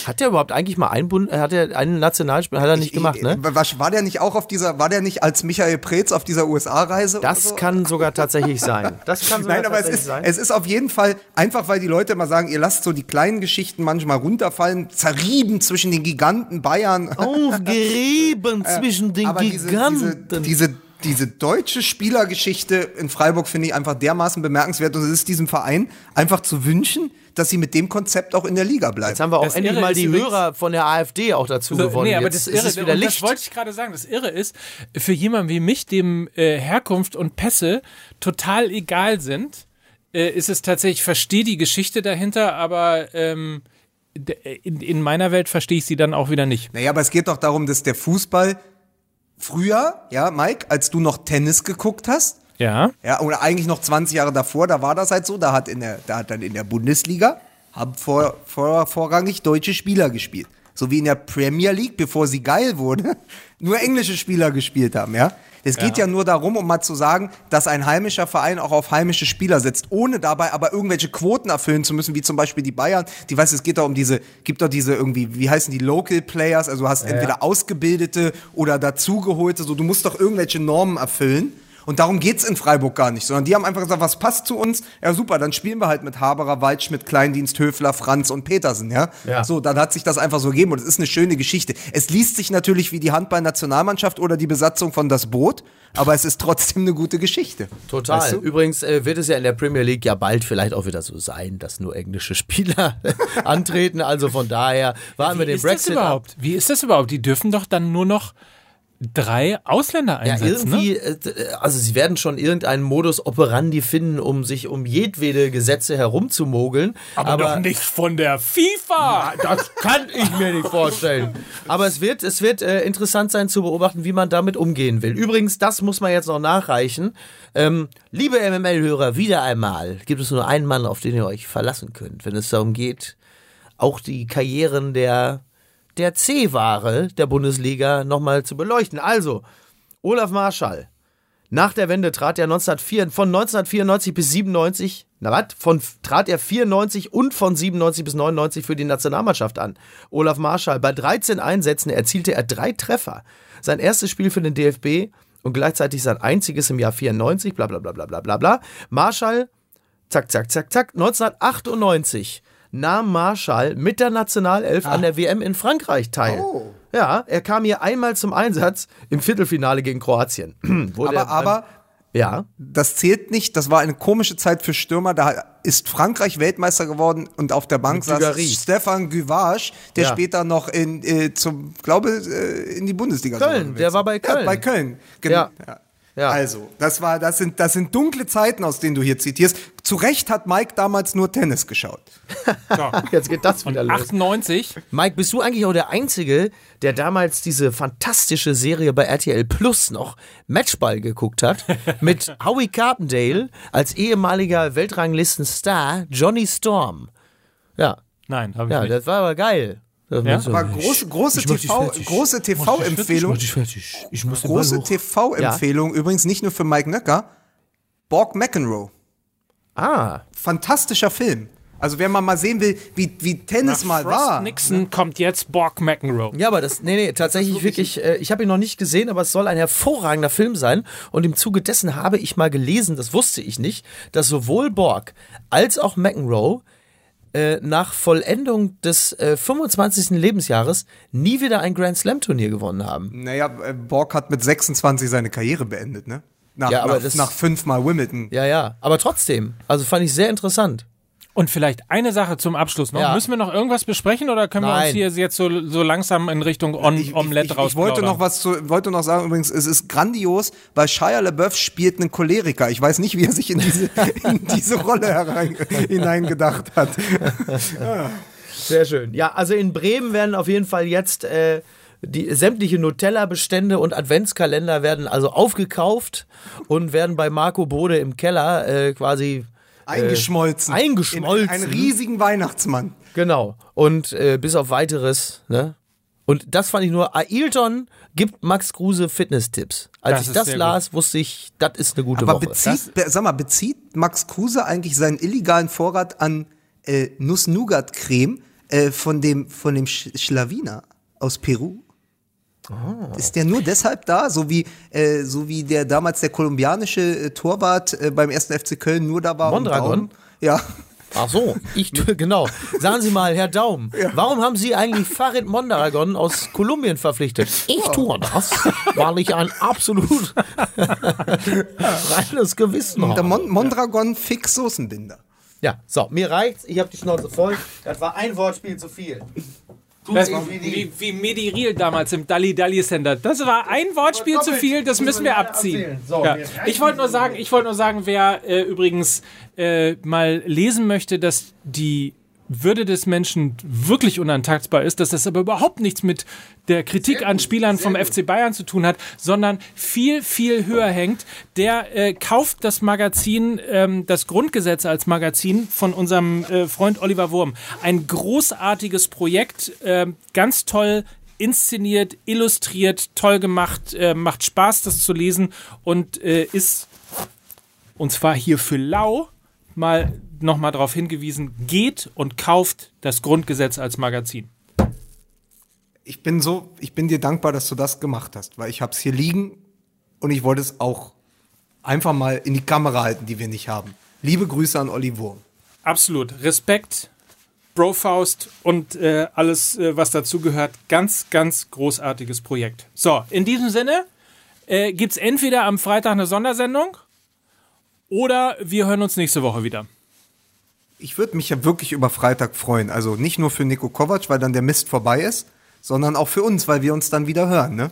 Hat der überhaupt eigentlich mal einen Bund, hat er einen Nationalspiel, hat er nicht gemacht, ne? Was, war der nicht auch auf dieser, war der nicht als Michael Preetz auf dieser USA-Reise? Das so? kann sogar tatsächlich sein. Das kann sogar Nein, aber es ist, sein. es ist auf jeden Fall einfach, weil die Leute immer sagen, ihr lasst so die kleinen Geschichten manchmal runterfallen, zerrieben zwischen den Giganten Bayern. Aufgerieben zwischen den aber diese, diese, Giganten. diese, diese deutsche Spielergeschichte in Freiburg finde ich einfach dermaßen bemerkenswert und es ist diesem Verein einfach zu wünschen, dass sie mit dem Konzept auch in der Liga bleiben. Jetzt haben wir auch Das endlich Irre mal ist die Hörer von der AfD auch dazu So, gewonnen. nee, aber Jetzt das ist Irre, es wieder Licht. das wollte ich gerade sagen, das Irre ist, für jemanden wie mich, dem äh, Herkunft und Pässe total egal sind, äh, ist es tatsächlich, ich verstehe die Geschichte dahinter, aber ähm, d- in, in meiner Welt verstehe ich sie dann auch wieder nicht. Naja, aber es geht doch darum, dass der Fußball früher, ja, Mike, als du noch Tennis geguckt hast, Ja. Ja, oder eigentlich noch 20 Jahre davor, da war das halt so, da hat, in der, da hat dann in der Bundesliga haben vor, vor, vorrangig deutsche Spieler gespielt. So wie in der Premier League, bevor sie geil wurde, nur englische Spieler gespielt haben, ja. Es geht ja. nur darum, um mal zu sagen, dass ein heimischer Verein auch auf heimische Spieler setzt, ohne dabei aber irgendwelche Quoten erfüllen zu müssen, wie zum Beispiel die Bayern. Die weiß, es geht doch um diese, gibt doch diese irgendwie, wie heißen die Local Players? Also du hast entweder ausgebildete oder dazugeholte, so du musst doch irgendwelche Normen erfüllen. Und darum geht's in Freiburg gar nicht, sondern die haben einfach gesagt, was passt zu uns? Ja, super, dann spielen wir halt mit Haberer, Waldschmidt, Kleindienst, Höfler, Franz und Petersen, ja? Ja. So, dann hat sich das einfach so gegeben und es ist eine schöne Geschichte. Es liest sich natürlich wie die Handball-Nationalmannschaft oder die Besatzung von Das Boot, aber es ist trotzdem eine gute Geschichte. Total. Weißt du? Übrigens äh, wird es ja in der Premier League ja bald vielleicht auch wieder so sein, dass nur englische Spieler antreten. Also von daher warten wir Wie den ist das Brexit ab. überhaupt? Wie ist das überhaupt? Die dürfen doch dann nur noch drei Ausländer Ja, einsetzen, ne? irgendwie, äh, also sie werden schon irgendeinen Modus operandi finden, um sich um jedwede Gesetze herumzumogeln. Aber, doch nicht von der FIFA! Das kann ich mir nicht vorstellen. Aber es wird, es wird äh, interessant sein zu beobachten, wie man damit umgehen will. Übrigens, das muss man jetzt noch nachreichen. Ähm, liebe MML-Hörer, wieder einmal gibt es nur einen Mann, auf den ihr euch verlassen könnt, wenn es darum geht, auch die Karrieren der, der C-Ware der Bundesliga nochmal zu beleuchten. Also, Olaf Marschall. Nach der Wende trat er 1904, von 1994 bis 97, na was? Von, trat er 94 und von 97 bis 99 für die Nationalmannschaft an. Olaf Marschall, bei 13 Einsätzen erzielte er drei Treffer. Sein erstes Spiel für den DFB und gleichzeitig sein einziges im Jahr 94, bla bla bla bla bla bla bla. Marschall, zack, zack, zack, zack, 1998 nahm Marschall mit der Nationalelf an der WM in Frankreich teil. Ja, er kam hier einmal zum Einsatz im Viertelfinale gegen Kroatien. Aber, aber ja, das zählt nicht. Das war eine komische Zeit für Stürmer. Da ist Frankreich Weltmeister geworden und auf der Bank saß. Stefan Guvage, der Ja. später noch in, äh, zum, glaube, äh, in die Bundesliga Köln, der war bei Köln. Ja, bei Köln. Gen Ja. Ja. Ja. Also, das war, das sind, das sind dunkle Zeiten, aus denen du hier zitierst. Zu Recht hat Mike damals nur Tennis geschaut. jetzt geht das wieder los. 98. Mike, bist du eigentlich auch der Einzige, der damals diese fantastische Serie bei RTL Plus noch Matchball geguckt hat? mit Howie Carpendale als ehemaliger Weltranglistenstar Johnny Storm. Ja, Nein, habe ich Ja, nicht. das war aber geil. Das Ja? muss- Aber große, große Ich TV, fertig. große Ich TV-Empfehlung. Ich Große. TV-Empfehlung, übrigens nicht nur für Mike Nöcker. Borg McEnroe. Ah, Fantastischer Film. Also wer mal mal sehen will, wie, wie Tennis mal Frost war. Nixon kommt jetzt Borg McEnroe. Ja, aber das, nee, nee, tatsächlich wirklich, äh, ich habe ihn noch nicht gesehen, aber es soll ein hervorragender Film sein. Und im Zuge dessen habe ich mal gelesen, das wusste ich nicht, dass sowohl Borg als auch McEnroe äh, nach Vollendung des äh, 25. Lebensjahres nie wieder ein Grand Slam Turnier gewonnen haben. Naja, äh, Borg hat mit 26 seine Karriere beendet, ne? Nach, Ja, aber nach, das- nach fünfmal Wimbledon. Ja, ja, aber trotzdem, also fand ich sehr interessant. Und vielleicht eine Sache zum Abschluss noch. Ja. Müssen wir noch irgendwas besprechen oder können wir uns Nein. hier jetzt so, so langsam in Richtung On Ich, Omelette ich, ich, raus ich wollte noch was zu, wollte noch sagen, übrigens, es ist grandios, weil Shia LaBeouf spielt einen Choleriker. Ich weiß nicht, wie er sich in diese, in diese Rolle herein, hineingedacht hat. Sehr schön. Ja, also in Bremen werden auf jeden Fall jetzt äh, die sämtliche Nutella-Bestände und Adventskalender werden also aufgekauft und werden bei Marco Bode im Keller äh, quasi Eingeschmolzen. Äh, eingeschmolzen. In einen riesigen Weihnachtsmann. genau und äh, bis auf weiteres. Ne? Und das fand ich nur. Ailton gibt Max Kruse Fitness-Tipps. Als Das ich das las, wusste ich, das ist eine gute Aber Woche. bezieht, be, sag mal, bezieht Max Kruse eigentlich seinen illegalen Vorrat an äh, Nuss-Nougat-Creme äh, von dem, von dem Sch Schlawiner aus Peru? Oh. Ist der nur deshalb da, so wie, äh, so wie der damals der kolumbianische äh, Torwart äh, beim 1. FC Köln nur da war? Mondragon? Ja. Ach so, ich genau. Sagen Sie mal, Herr Daum, warum haben Sie eigentlich Farid Mondragon aus Kolumbien verpflichtet? Ich tue das, weil ich ein absolut reines Gewissen Der habe. Mon Mondragon Fix Soßenbinder. Ja, so, mir reicht's. Ich habe die Schnauze voll. Das war ein Wortspiel zu viel. Das, wie, wie Medi Riel damals im Dalli Dalli Center. Das war ein Wortspiel zu viel, das müssen wir abziehen. Ja. Ich wollte nur sagen, ich wollte nur sagen, wer äh, übrigens äh, mal lesen möchte, dass die Würde des Menschen wirklich unantastbar ist, dass das aber überhaupt nichts mit der Kritik an Spielern vom FC Bayern zu tun hat, sondern viel, viel höher hängt, der äh, kauft das Magazin, ähm, das Grundgesetz als Magazin von unserem äh, Freund Oliver Wurm. Ein großartiges Projekt, äh, ganz toll inszeniert, illustriert, toll gemacht, äh, macht Spaß, das zu lesen und äh, ist, und zwar hier für Lau, mal nochmal darauf hingewiesen, geht und kauft das Grundgesetz als Magazin. Ich bin so, ich bin dir dankbar, dass du das gemacht hast, weil ich hab's hier liegen und ich wollte es auch einfach mal in die Kamera halten, die wir nicht haben. Liebe Grüße an Olli Wurm. Absolut. Respekt, Brofaust und äh, alles, äh, was dazugehört. Ganz, ganz großartiges Projekt. So, in diesem Sinne äh, gibt es entweder am Freitag eine Sondersendung oder wir hören uns nächste Woche wieder. Ich würde mich ja wirklich über Freitag freuen. Also nicht nur für Nico Kovac, weil dann der Mist vorbei ist, sondern auch für uns, weil wir uns dann wieder hören, ne?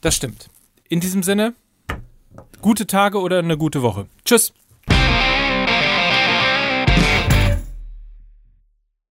Das stimmt. In diesem Sinne, gute Tage oder eine gute Woche. Tschüss.